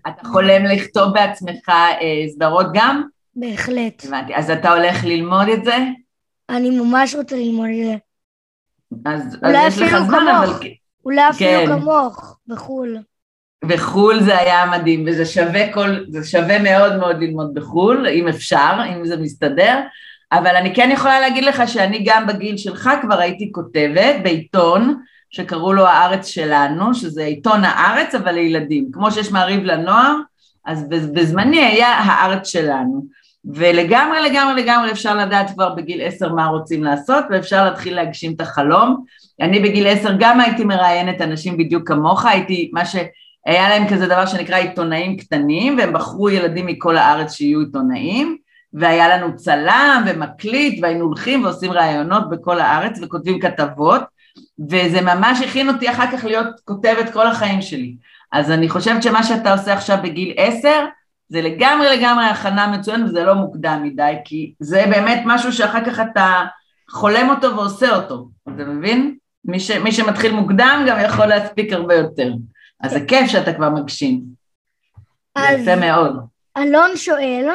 אתה חולם לכתוב בעצמך אה, סדרות גם? בהחלט. הבנתי. אז אתה הולך ללמוד את זה? אני ממש רוצה ללמוד את זה. אז, אולי אז יש לך זמן, כמוך. אבל... אולי אפילו כן. כמוך, בחו"ל. בחו"ל זה היה מדהים, וזה שווה כל, זה שווה מאוד מאוד ללמוד בחו"ל, אם אפשר, אם זה מסתדר, אבל אני כן יכולה להגיד לך שאני גם בגיל שלך כבר הייתי כותבת בעיתון שקראו לו הארץ שלנו, שזה עיתון הארץ אבל לילדים, כמו שיש מעריב לנוער, אז בז- בזמני היה הארץ שלנו, ולגמרי לגמרי לגמרי אפשר לדעת כבר בגיל עשר מה רוצים לעשות, ואפשר להתחיל להגשים את החלום. אני בגיל עשר גם הייתי מראיינת אנשים בדיוק כמוך, הייתי מה ש... היה להם כזה דבר שנקרא עיתונאים קטנים, והם בחרו ילדים מכל הארץ שיהיו עיתונאים, והיה לנו צלם ומקליט, והיינו הולכים ועושים ראיונות בכל הארץ וכותבים כתבות, וזה ממש הכין אותי אחר כך להיות כותבת כל החיים שלי. אז אני חושבת שמה שאתה עושה עכשיו בגיל עשר, זה לגמרי לגמרי הכנה מצוינת וזה לא מוקדם מדי, כי זה באמת משהו שאחר כך אתה חולם אותו ועושה אותו, אתה מבין? מי, ש, מי שמתחיל מוקדם גם יכול להספיק הרבה יותר. אז זה כיף שאתה כבר מגשים. זה אז יפה מאוד. אלון שואל,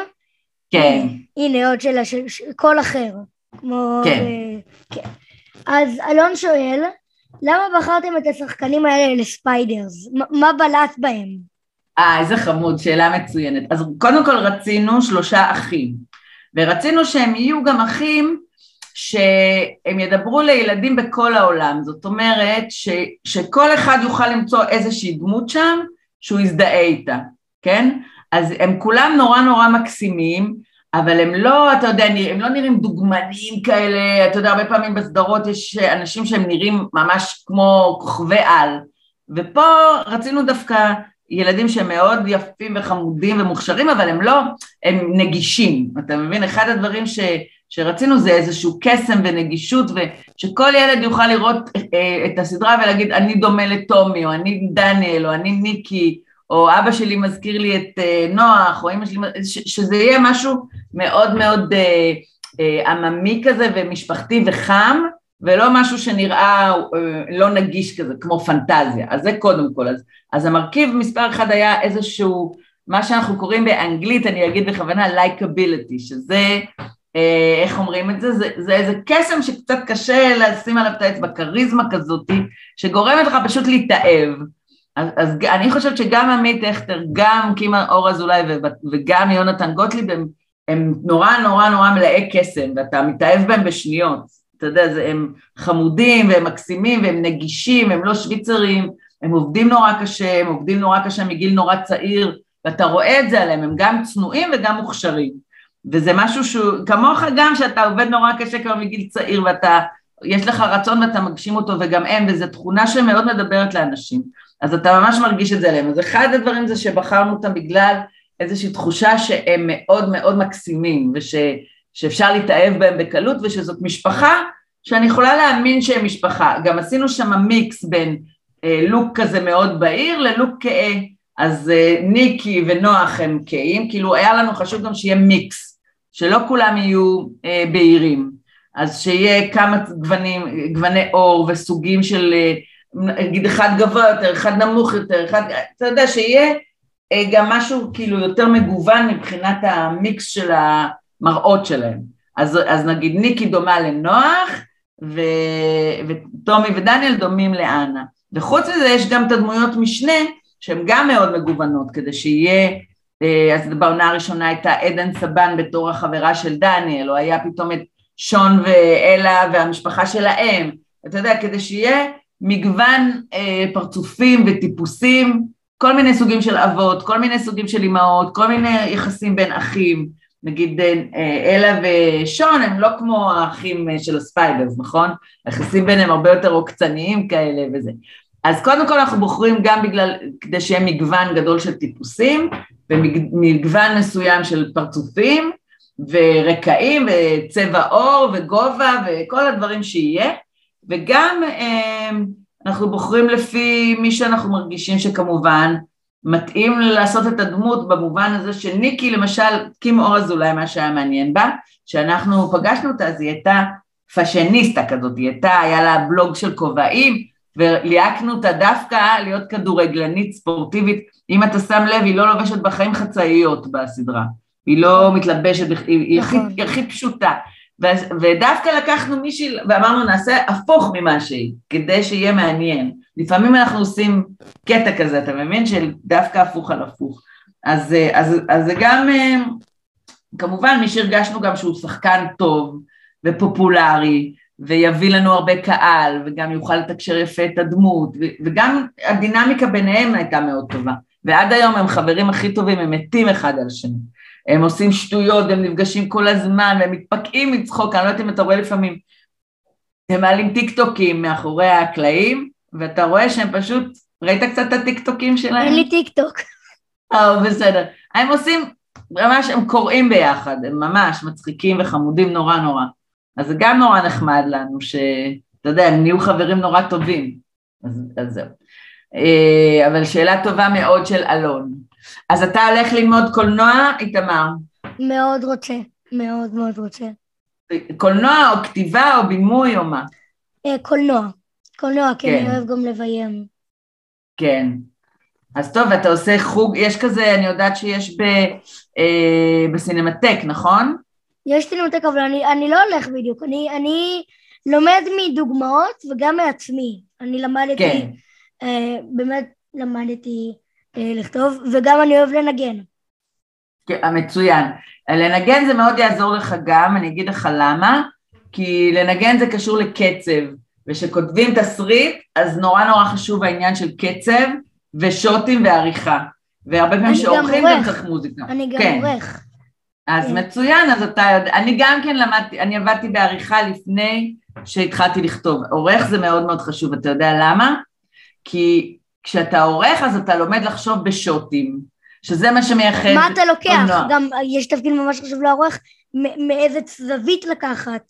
כן, הנה עוד שאלה של קול אחר, כמו... כן. אה, כן. אז אלון שואל, למה בחרתם את השחקנים האלה לספיידרס? מה בלט בהם? אה, איזה חמוד, שאלה מצוינת. אז קודם כל רצינו שלושה אחים, ורצינו שהם יהיו גם אחים שהם ידברו לילדים בכל העולם, זאת אומרת ש, שכל אחד יוכל למצוא איזושהי דמות שם שהוא יזדהה איתה, כן? אז הם כולם נורא נורא מקסימים, אבל הם לא, אתה יודע, הם לא נראים דוגמנים כאלה, אתה יודע, הרבה פעמים בסדרות יש אנשים שהם נראים ממש כמו כוכבי על, ופה רצינו דווקא ילדים שהם מאוד יפים וחמודים ומוכשרים, אבל הם לא, הם נגישים, אתה מבין? אחד הדברים ש, שרצינו זה איזשהו קסם ונגישות, ושכל ילד יוכל לראות אה, את הסדרה ולהגיד, אני דומה לטומי, או אני דניאל, או אני ניקי, או אבא שלי מזכיר לי את אה, נוח, או אמא שלי, ש, שזה יהיה משהו מאוד מאוד אה, אה, עממי כזה ומשפחתי וחם, ולא משהו שנראה אה, לא נגיש כזה, כמו פנטזיה. אז זה קודם כל. אז, אז המרכיב מספר אחד היה איזשהו מה שאנחנו קוראים באנגלית, אני אגיד בכוונה לייקביליטי, שזה, אה, איך אומרים את זה? זה, זה איזה קסם שקצת קשה לשים עליו את האצבע, כריזמה כזאתי, שגורמת לך פשוט להתאהב. אז, אז אני חושבת שגם עמית הכטר, גם קימה אור אזולאי וגם יונתן גוטליב הם, הם נורא נורא נורא מלאי קסם ואתה מתאהב בהם בשניות, אתה יודע, זה, הם חמודים והם מקסימים והם נגישים, הם לא שוויצרים, הם עובדים נורא קשה, הם עובדים נורא קשה מגיל נורא צעיר ואתה רואה את זה עליהם, הם גם צנועים וגם מוכשרים וזה משהו שהוא, כמוך גם שאתה עובד נורא קשה כבר מגיל צעיר ואתה, יש לך רצון ואתה מגשים אותו וגם הם, וזו תכונה שמאוד מדברת לאנשים. אז אתה ממש מרגיש את זה עליהם. אז אחד הדברים זה שבחרנו אותם בגלל איזושהי תחושה שהם מאוד מאוד מקסימים וש, שאפשר להתאהב בהם בקלות ושזאת משפחה שאני יכולה להאמין שהם משפחה. גם עשינו שם מיקס בין אה, לוק כזה מאוד בהיר ללוק כהה. אז אה, ניקי ונוח הם כהים, כאילו היה לנו חשוב גם שיהיה מיקס, שלא כולם יהיו אה, בהירים. אז שיהיה כמה גוונים, גווני אור וסוגים של אה, נגיד אחד גבוה יותר, אחד נמוך יותר, אחד, אתה יודע, שיהיה אה, גם משהו כאילו יותר מגוון מבחינת המיקס של המראות שלהם. אז, אז נגיד ניקי דומה לנוח, ו, וטומי ודניאל דומים לאנה. וחוץ מזה יש גם את הדמויות משנה שהן גם מאוד מגוונות, כדי שיהיה, אה, אז בעונה הראשונה הייתה עדן סבן בתור החברה של דניאל, או היה פתאום את שון ואלה והמשפחה שלהם, אתה יודע, כדי שיהיה מגוון אה, פרצופים וטיפוסים, כל מיני סוגים של אבות, כל מיני סוגים של אימהות, כל מיני יחסים בין אחים, נגיד אה, אלה ושון הם לא כמו האחים אה, של הספיידרס, נכון? היחסים ביניהם הרבה יותר עוקצניים כאלה וזה. אז קודם כל אנחנו בוחרים גם בגלל, כדי שיהיה מגוון גדול של טיפוסים ומגוון מסוים של פרצופים ורקעים וצבע עור וגובה וכל הדברים שיהיה וגם אמ, אנחנו בוחרים לפי מי שאנחנו מרגישים שכמובן מתאים לעשות את הדמות במובן הזה שניקי למשל, קים אור אזולאי מה שהיה מעניין בה, שאנחנו פגשנו אותה אז היא הייתה פאשיניסטה כזאת, היא הייתה, היה לה בלוג של כובעים וליהקנו אותה דווקא להיות כדורגלנית ספורטיבית, אם אתה שם לב היא לא לובשת בחיים חצאיות בסדרה, היא לא מתלבשת, היא, היא, הכי, נכון. היא הכי פשוטה ודווקא לקחנו מישהי ואמרנו נעשה הפוך ממה שהיא, כדי שיהיה מעניין. לפעמים אנחנו עושים קטע כזה, אתה מבין? של דווקא הפוך על הפוך. אז, זה גם, כמובן מי שהרגשנו גם שהוא שחקן טוב ופופולרי, ויביא לנו הרבה קהל, וגם יוכל לתקשר יפה את הדמות, וגם הדינמיקה ביניהם הייתה מאוד טובה. ועד היום הם חברים הכי טובים, הם מתים אחד על שני. הם עושים שטויות, הם נפגשים כל הזמן, והם מתפקעים מצחוק, אני לא יודעת אם אתה רואה לפעמים, הם מעלים טיק טוקים מאחורי הקלעים, ואתה רואה שהם פשוט, ראית קצת את הטיק טוקים שלהם? אין לי טיק טוק. או, בסדר. הם עושים, ממש, הם קוראים ביחד, הם ממש מצחיקים וחמודים נורא נורא. אז זה גם נורא נחמד לנו, שאתה יודע, הם נהיו חברים נורא טובים. אז, אז זהו. אה, אבל שאלה טובה מאוד של אלון. אז אתה הולך ללמוד קולנוע, איתמר? מאוד רוצה, מאוד מאוד רוצה. קולנוע או כתיבה או בימוי או מה? אה, קולנוע, קולנוע, כי כן. אני אוהב גם לביים. כן. אז טוב, אתה עושה חוג, יש כזה, אני יודעת שיש ב, אה, בסינמטק, נכון? יש סינמטק, אבל אני, אני לא הולך בדיוק, אני, אני לומד מדוגמאות וגם מעצמי. אני למדתי, כן. אה, באמת למדתי לכתוב, וגם אני אוהב לנגן. כן, מצוין. לנגן זה מאוד יעזור לך גם, אני אגיד לך למה, כי לנגן זה קשור לקצב, וכשכותבים תסריט, אז נורא נורא חשוב העניין של קצב ושוטים ועריכה. והרבה פעמים שעורכים גם צריך מוזיקה. אני גם כן. עורך. אז כן. מצוין, אז אתה יודע, אני גם כן למדתי, אני עבדתי בעריכה לפני שהתחלתי לכתוב. עורך זה מאוד מאוד חשוב, אתה יודע למה? כי כשאתה עורך אז אתה לומד לחשוב בשוטים, שזה מה שמייחד מה אתה לוקח? קולנוע. גם יש תפקיד ממש חשוב לעורך, מאיזה זווית לקחת,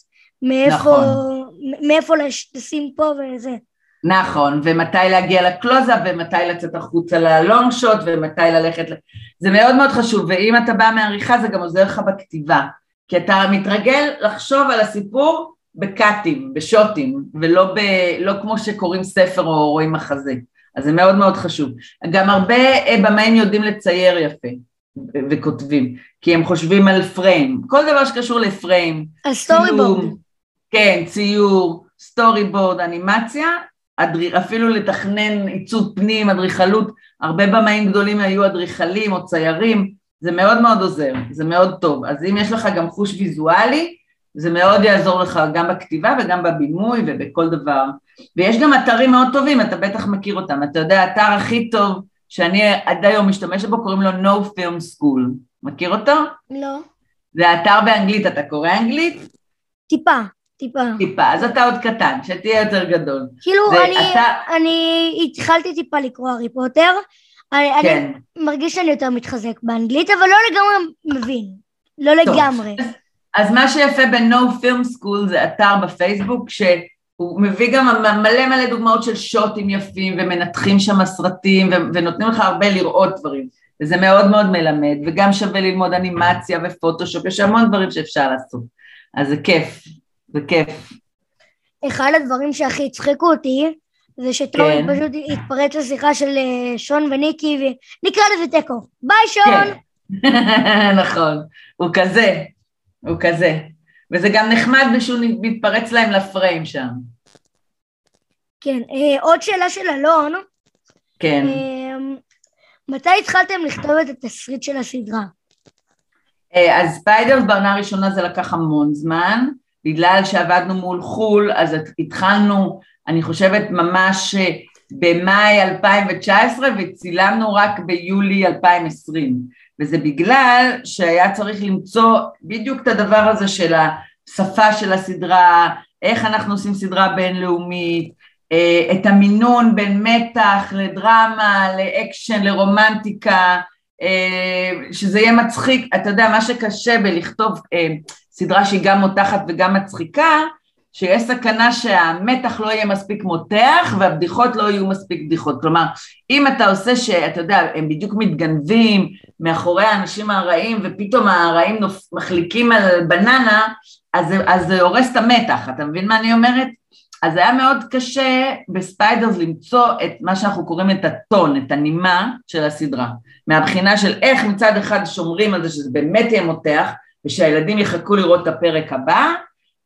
מאיפה, נכון. מאיפה לשים פה וזה. נכון, ומתי להגיע לקלוזאפ ומתי לצאת החוצה ללונג שוט ומתי ללכת, זה מאוד מאוד חשוב, ואם אתה בא מעריכה זה גם עוזר לך בכתיבה, כי אתה מתרגל לחשוב על הסיפור בקאטים, בשוטים, ולא ב, לא כמו שקוראים ספר או רואים מחזה. אז זה מאוד מאוד חשוב. גם הרבה אה, במאים יודעים לצייר יפה וכותבים, כי הם חושבים על פריים, כל דבר שקשור לפריים. על storyboard. כן, ציור, storyboard, אנימציה, אפילו לתכנן עיצוב פנים, אדריכלות, הרבה במאים גדולים היו אדריכלים או ציירים, זה מאוד מאוד עוזר, זה מאוד טוב. אז אם יש לך גם חוש ויזואלי, זה מאוד יעזור לך גם בכתיבה וגם בבימוי ובכל דבר. ויש גם אתרים מאוד טובים, אתה בטח מכיר אותם. אתה יודע, האתר הכי טוב שאני עד היום משתמשת בו, קוראים לו No Film School. מכיר אותו? לא. זה אתר באנגלית, אתה קורא אנגלית? טיפה. טיפה. טיפה, אז אתה עוד קטן, שתהיה יותר גדול. כאילו, אני, אתה... אני התחלתי טיפה לקרוא הארי פוטר, אני, כן. אני מרגיש שאני יותר מתחזק באנגלית, אבל לא לגמרי מבין. לא טוב. לגמרי. אז, מה שיפה ב-No Film School זה אתר בפייסבוק, שהוא מביא גם מלא מלא דוגמאות של שוטים יפים, ומנתחים שם סרטים, ונותנים לך הרבה לראות דברים. וזה מאוד מאוד מלמד, וגם שווה ללמוד אנימציה ופוטושופ, יש המון דברים שאפשר לעשות. אז זה כיף, זה כיף. אחד הדברים שהכי הצחיקו אותי, זה שטומי כן. פשוט התפרץ לשיחה של אה, שון וניקי, ונקרא לזה תיקו. ביי שון! כן. נכון, הוא כזה, הוא כזה. וזה גם נחמד שהוא מתפרץ להם לפריים שם. כן, אה, עוד שאלה של אלון. כן. אה, מתי התחלתם לכתוב את התסריט של הסדרה? אה, אז ספיידרס בעונה הראשונה זה לקח המון זמן, בגלל שעבדנו מול חו"ל, אז התחלנו, אני חושבת ממש אה, במאי 2019 וצילמנו רק ביולי 2020, וזה בגלל שהיה צריך למצוא בדיוק את הדבר הזה של השפה של הסדרה, איך אנחנו עושים סדרה בינלאומית, אה, את המינון בין מתח לדרמה, לאקשן, לרומנטיקה, אה, שזה יהיה מצחיק, אתה יודע, מה שקשה בלכתוב אה, סדרה שהיא גם מותחת וגם מצחיקה, שיש סכנה שהמתח לא יהיה מספיק מותח והבדיחות לא יהיו מספיק בדיחות. כלומר, אם אתה עושה שאתה יודע, הם בדיוק מתגנבים מאחורי האנשים הרעים ופתאום הרעים מחליקים על בננה, אז, אז זה הורס את המתח, אתה מבין מה אני אומרת? אז היה מאוד קשה בספיידרס למצוא את מה שאנחנו קוראים את הטון, את הנימה של הסדרה. מהבחינה של איך מצד אחד שומרים על זה שזה באמת יהיה מותח, ושהילדים יחכו לראות את הפרק הבא,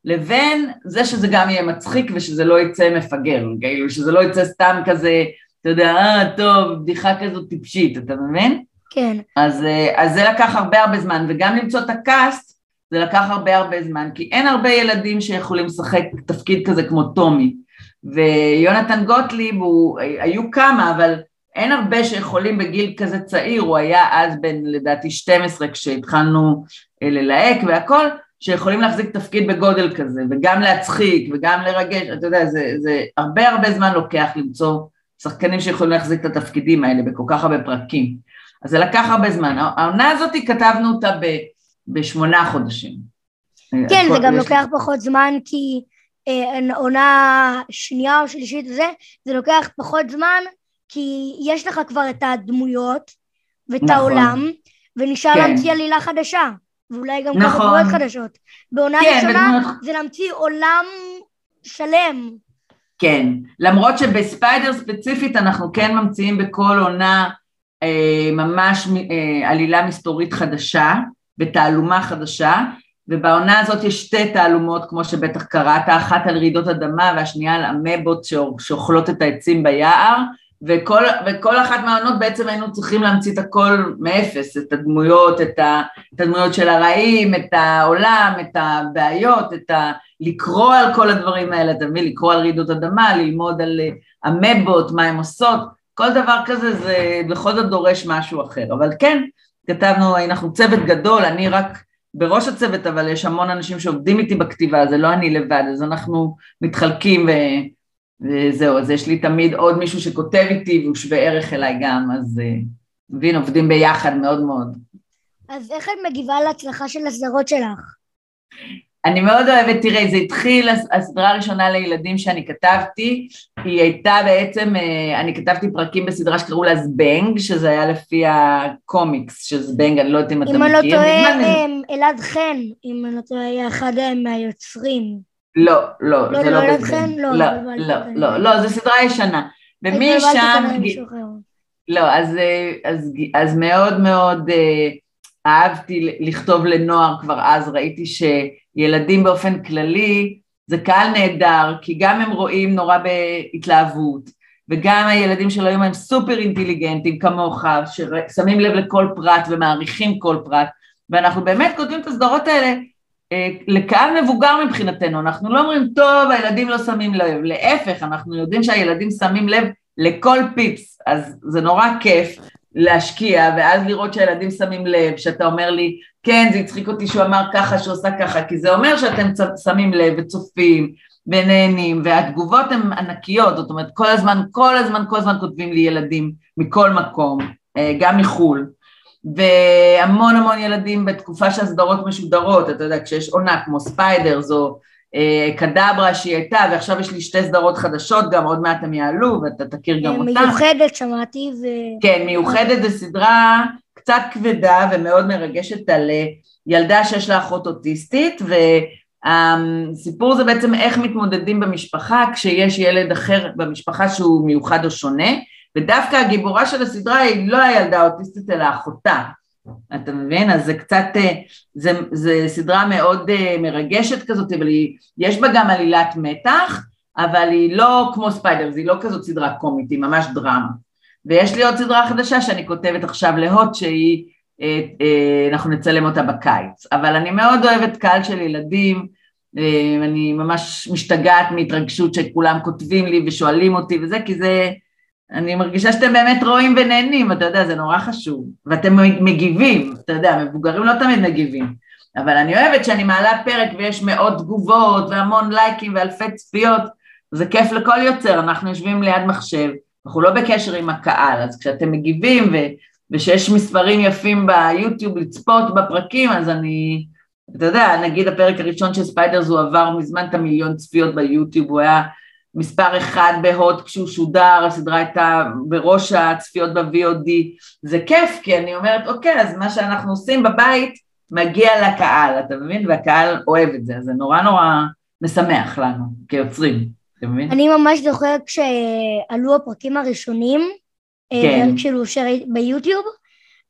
לבין זה שזה גם יהיה מצחיק ושזה לא יצא מפגר, כאילו שזה לא יצא סתם כזה, אתה יודע, אה, טוב, בדיחה כזאת טיפשית, אתה מבין? כן. אז, אה, אז זה לקח הרבה הרבה זמן, וגם למצוא את הקאסט זה לקח הרבה הרבה זמן, כי אין הרבה ילדים שיכולים לשחק תפקיד כזה כמו טומי. ויונתן גוטליב, הוא, היו כמה, אבל אין הרבה שיכולים בגיל כזה צעיר, הוא היה אז בן לדעתי 12 כשהתחלנו אה, ללהק והכל, שיכולים להחזיק תפקיד בגודל כזה, וגם להצחיק וגם לרגש, אתה יודע, זה, זה הרבה הרבה זמן לוקח למצוא שחקנים שיכולים להחזיק את התפקידים האלה בכל כך הרבה פרקים. אז זה לקח הרבה זמן. העונה הזאת כתבנו אותה ב... בשמונה חודשים. כן, זה גם לוקח פחות זמן כי אה, עונה שנייה או שלישית וזה, זה לוקח פחות זמן כי יש לך כבר את הדמויות ואת נכון. העולם, ונשאר כן. להמציא עלילה חדשה, ואולי גם נכון. כמה דמויות חדשות. בעונה כן, ראשונה בדמות... זה להמציא עולם שלם. כן, למרות שבספיידר ספציפית אנחנו כן ממציאים בכל עונה אה, ממש אה, עלילה מסתורית חדשה, בתעלומה חדשה, ובעונה הזאת יש שתי תעלומות, כמו שבטח קראת, אחת על רעידות אדמה והשנייה על אמבות שאוכלות את העצים ביער, וכל, וכל אחת מהעונות בעצם היינו צריכים להמציא את הכל מאפס, את הדמויות, את, הדמויות של הרעים, את העולם, את הבעיות, את ה... לקרוא על כל הדברים האלה, אתה מבין? לקרוא על רעידות אדמה, ללמוד על אמבות, מה הן עושות, כל דבר כזה זה בכל זאת דורש משהו אחר, אבל כן, כתבנו, אנחנו צוות גדול, אני רק בראש הצוות, אבל יש המון אנשים שעובדים איתי בכתיבה, זה לא אני לבד, אז אנחנו מתחלקים ו... וזהו, אז יש לי תמיד עוד מישהו שכותב איתי והוא שווה ערך אליי גם, אז אה, מבין, עובדים ביחד מאוד מאוד. אז איך את מגיבה להצלחה של הסדרות שלך? אני מאוד אוהבת, תראה, זה התחיל, הסדרה הראשונה לילדים שאני כתבתי, היא הייתה בעצם, אה, אני כתבתי פרקים בסדרה שקראו לה זבנג, שזה היה לפי הקומיקס של זבנג, אני לא יודעת אם אתה מכיר. אם אני לא טועה, אה, אלעד חן, אם אני לא טועה, היה אחד מהיוצרים. לא, לא, לא, זה לא, לא בזבנג. לא, לא, לא, לא, לא, זו סדרה ישנה. ומשם... לא, אז, אז, אז מאוד מאוד אהבתי לכתוב לנוער כבר אז, ראיתי שילדים באופן כללי זה קהל נהדר, כי גם הם רואים נורא בהתלהבות, וגם הילדים של היום הם סופר אינטליגנטים כמוך, ששמים לב לכל פרט ומעריכים כל פרט, ואנחנו באמת כותבים את הסדרות האלה אה, לקהל מבוגר מבחינתנו, אנחנו לא אומרים טוב הילדים לא שמים לב, להפך אנחנו יודעים שהילדים שמים לב לכל פיפס, אז זה נורא כיף להשקיע ואז לראות שהילדים שמים לב, שאתה אומר לי כן זה הצחיק אותי שהוא אמר ככה שהוא עושה ככה, כי זה אומר שאתם שמים לב וצופים ונהנים והתגובות הן ענקיות, זאת אומרת כל הזמן, כל הזמן, כל הזמן כותבים לי ילדים מכל מקום, אה, גם מחו"ל והמון המון ילדים בתקופה שהסדרות משודרות, אתה יודע, כשיש עונה כמו ספיידרס או אה, קדברה שהיא הייתה, ועכשיו יש לי שתי סדרות חדשות, גם עוד מעט הם יעלו, ואתה תכיר גם אותה. מיוחדת שמעתי ו... כן, מיוחדת זו סדרה קצת כבדה ומאוד מרגשת על אה, ילדה שיש לה אחות אוטיסטית, והסיפור זה בעצם איך מתמודדים במשפחה כשיש ילד אחר במשפחה שהוא מיוחד או שונה, ודווקא הגיבורה של הסדרה היא לא הילדה האוטיסטית אלא אחותה. אתה מבין? אז זה קצת, אה, זה, זה סדרה מאוד אה, מרגשת כזאת, אבל היא, יש בה גם עלילת מתח, אבל היא לא כמו ספיידרס, היא לא כזאת סדרה קומית, היא ממש דרמה. ויש לי עוד סדרה חדשה שאני כותבת עכשיו להוט, שהיא, אה, אנחנו נצלם אותה בקיץ. אבל אני מאוד אוהבת קהל של ילדים, אני ממש משתגעת מהתרגשות שכולם כותבים לי ושואלים אותי וזה, כי זה... אני מרגישה שאתם באמת רואים ונהנים, אתה יודע, זה נורא חשוב. ואתם מגיבים, אתה יודע, מבוגרים לא תמיד מגיבים. אבל אני אוהבת שאני מעלה פרק ויש מאות תגובות והמון לייקים ואלפי צפיות, זה כיף לכל יוצר, אנחנו יושבים ליד מחשב, אנחנו לא בקשר עם הקהל, אז כשאתם מגיבים ו... ושיש מספרים יפים ביוטיוב לצפות בפרקים, אז אני, אתה יודע, נגיד הפרק הראשון של ספיידרס הוא עבר מזמן את המיליון צפיות ביוטיוב, הוא היה מספר אחד בהוט כשהוא שודר, הסדרה הייתה בראש הצפיות ב-VOD, זה כיף כי אני אומרת אוקיי אז מה שאנחנו עושים בבית מגיע לקהל, אתה מבין? והקהל אוהב את זה, אז זה נורא נורא משמח לנו כיוצרים, אתה מבין? אני ממש זוכרת כשעלו הפרקים הראשונים, אה, כן. כאילו שראיתי ביוטיוב,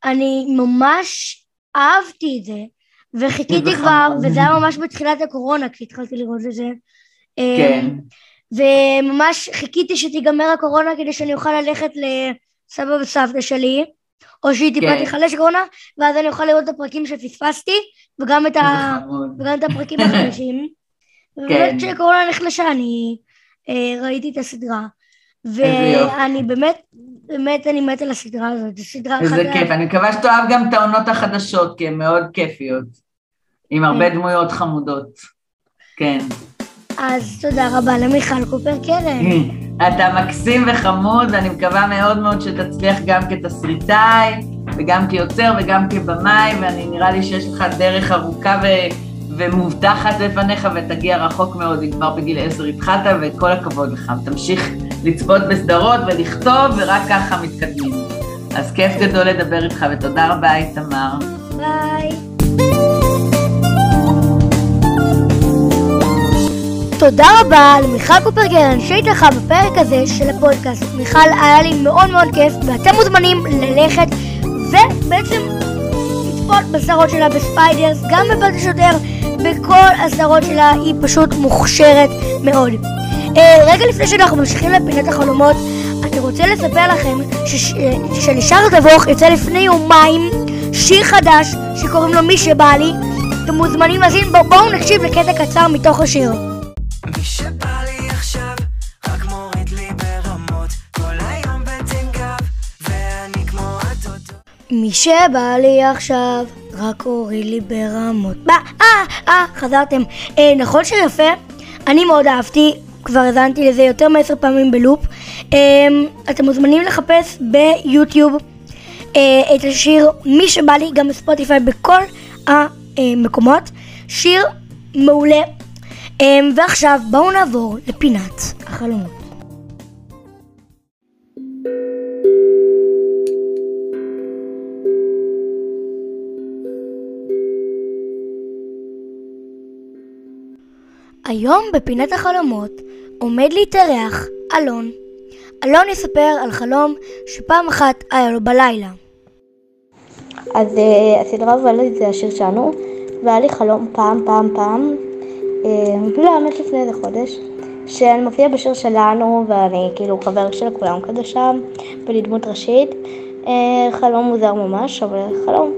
אני ממש אהבתי את זה, וחיכיתי כבר, וזה היה ממש בתחילת הקורונה כשהתחלתי לראות את זה. אה, כן. וממש חיכיתי שתיגמר הקורונה כדי שאני אוכל ללכת לסבא וסבתא שלי, או שהיא טיפה כן. תיחלש קורונה, ואז אני אוכל לראות את הפרקים שפספסתי, וגם את, ה... וגם את הפרקים החדשים. כן. ובאמת כשהקורונה נחלשה אני אה, ראיתי את הסדרה. ואני באמת, באמת אני מת על הסדרה הזאת, זו סדרה אחת... איזה כיף, אני מקווה שתאהב גם את העונות החדשות, כי הן מאוד כיפיות, עם הרבה כן. דמויות חמודות. כן. אז תודה רבה למיכל קופר קרן. אתה מקסים וחמוד, ואני מקווה מאוד מאוד שתצליח גם כתסריטאי, וגם כיוצר וגם כבמאי, ואני נראה לי שיש לך דרך ארוכה ו... ומובטחת לפניך ותגיע רחוק מאוד, אם כבר בגיל עשר התחלת, וכל הכבוד לך. תמשיך לצפות בסדרות ולכתוב, ורק ככה מתקדמים. אז כיף גדול לדבר איתך, ותודה רבה, איתמר. ביי. תודה רבה למיכל קופר קרן שהייתה לך בפרק הזה של הפודקאסט. מיכל, היה לי מאוד מאוד כיף, ואתם מוזמנים ללכת ובעצם לצפות בסדרות שלה בספיידרס, גם בבת השוטר, בכל הסדרות שלה, היא פשוט מוכשרת מאוד. אה, רגע לפני שאנחנו ממשיכים לפינת החלומות, אני רוצה לספר לכם שלשאר תבוך יצא לפני יומיים שיר חדש שקוראים לו מי שבא לי. אתם מוזמנים להזין, בואו נקשיב לקטע קצר מתוך השיר. מי שבא לי עכשיו, רק הוריד לי ברמות. אה, אה, חזרתם. אה, נכון שיפה? אני מאוד אהבתי, כבר האזנתי לזה יותר מעשר פעמים בלופ. אה, אתם מוזמנים לחפש ביוטיוב אה, את השיר מי שבא לי, גם בספוטיפיי, בכל המקומות. שיר מעולה. אה, ועכשיו בואו נעבור לפינת החלומות. היום בפינת החלומות עומד להתארח אלון. אלון יספר על חלום שפעם אחת היה לו בלילה. אז uh, הסדרה הובלת זה השיר שלנו, והיה לי חלום פעם, פעם, פעם, uh, לא, האמת לפני איזה חודש, שאני מופיע בשיר שלנו, ואני כאילו חבר של כולם כזה שם, ואני דמות ראשית. Uh, חלום מוזר ממש, אבל חלום.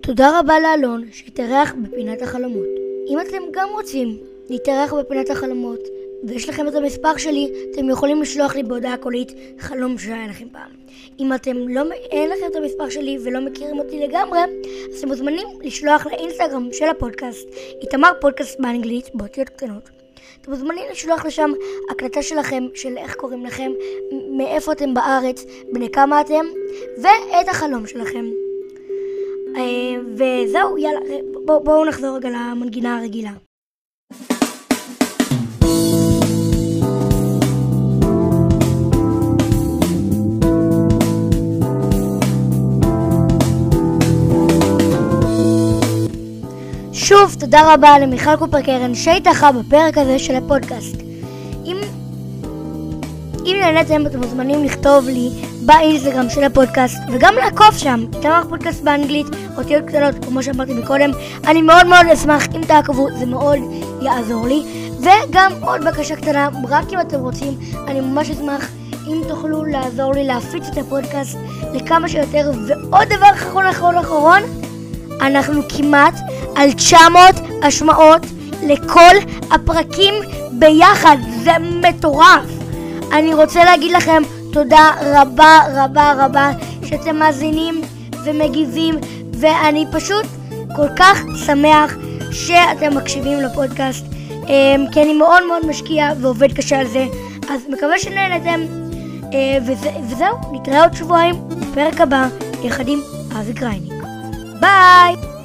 תודה רבה לאלון שהתארח בפינת החלומות. אם אתם גם רוצים להתארח בפינת החלומות, ויש לכם את המספר שלי, אתם יכולים לשלוח לי בהודעה קולית חלום שהיה לכם פעם. אם אתם לא, אין לכם את המספר שלי ולא מכירים אותי לגמרי, אז אתם מוזמנים לשלוח לאינסטגרם של הפודקאסט, איתמר פודקאסט באנגלית, באותיות קטנות. אתם מוזמנים לשלוח לשם הקלטה שלכם, של איך קוראים לכם, מאיפה אתם בארץ, בני כמה אתם, ואת החלום שלכם. אה, וזהו, יאללה, בואו בוא נחזור רגע למנגינה הרגילה. שוב, תודה רבה למיכל קופר קרן שהתארחה בפרק הזה של הפודקאסט. אם, אם נהניתם, אתם מוזמנים לכתוב לי באינסטגרם של הפודקאסט וגם לעקוב שם, תמר פודקאסט באנגלית, אותיות קטנות, כמו שאמרתי מקודם. אני מאוד מאוד אשמח אם תעקבו, זה מאוד יעזור לי. וגם עוד בקשה קטנה, רק אם אתם רוצים, אני ממש אשמח אם תוכלו לעזור לי להפיץ את הפודקאסט לכמה שיותר. ועוד דבר אחרון אחרון אחרון, אנחנו כמעט על 900 השמעות לכל הפרקים ביחד, זה מטורף. אני רוצה להגיד לכם תודה רבה רבה רבה שאתם מאזינים ומגיבים, ואני פשוט כל כך שמח שאתם מקשיבים לפודקאסט, אמ, כי אני מאוד מאוד משקיע ועובד קשה על זה, אז מקווה שנהנתם, אה, וזה, וזהו, נתראה עוד שבועיים בפרק הבא, יחד עם אבי קרייניק. ביי!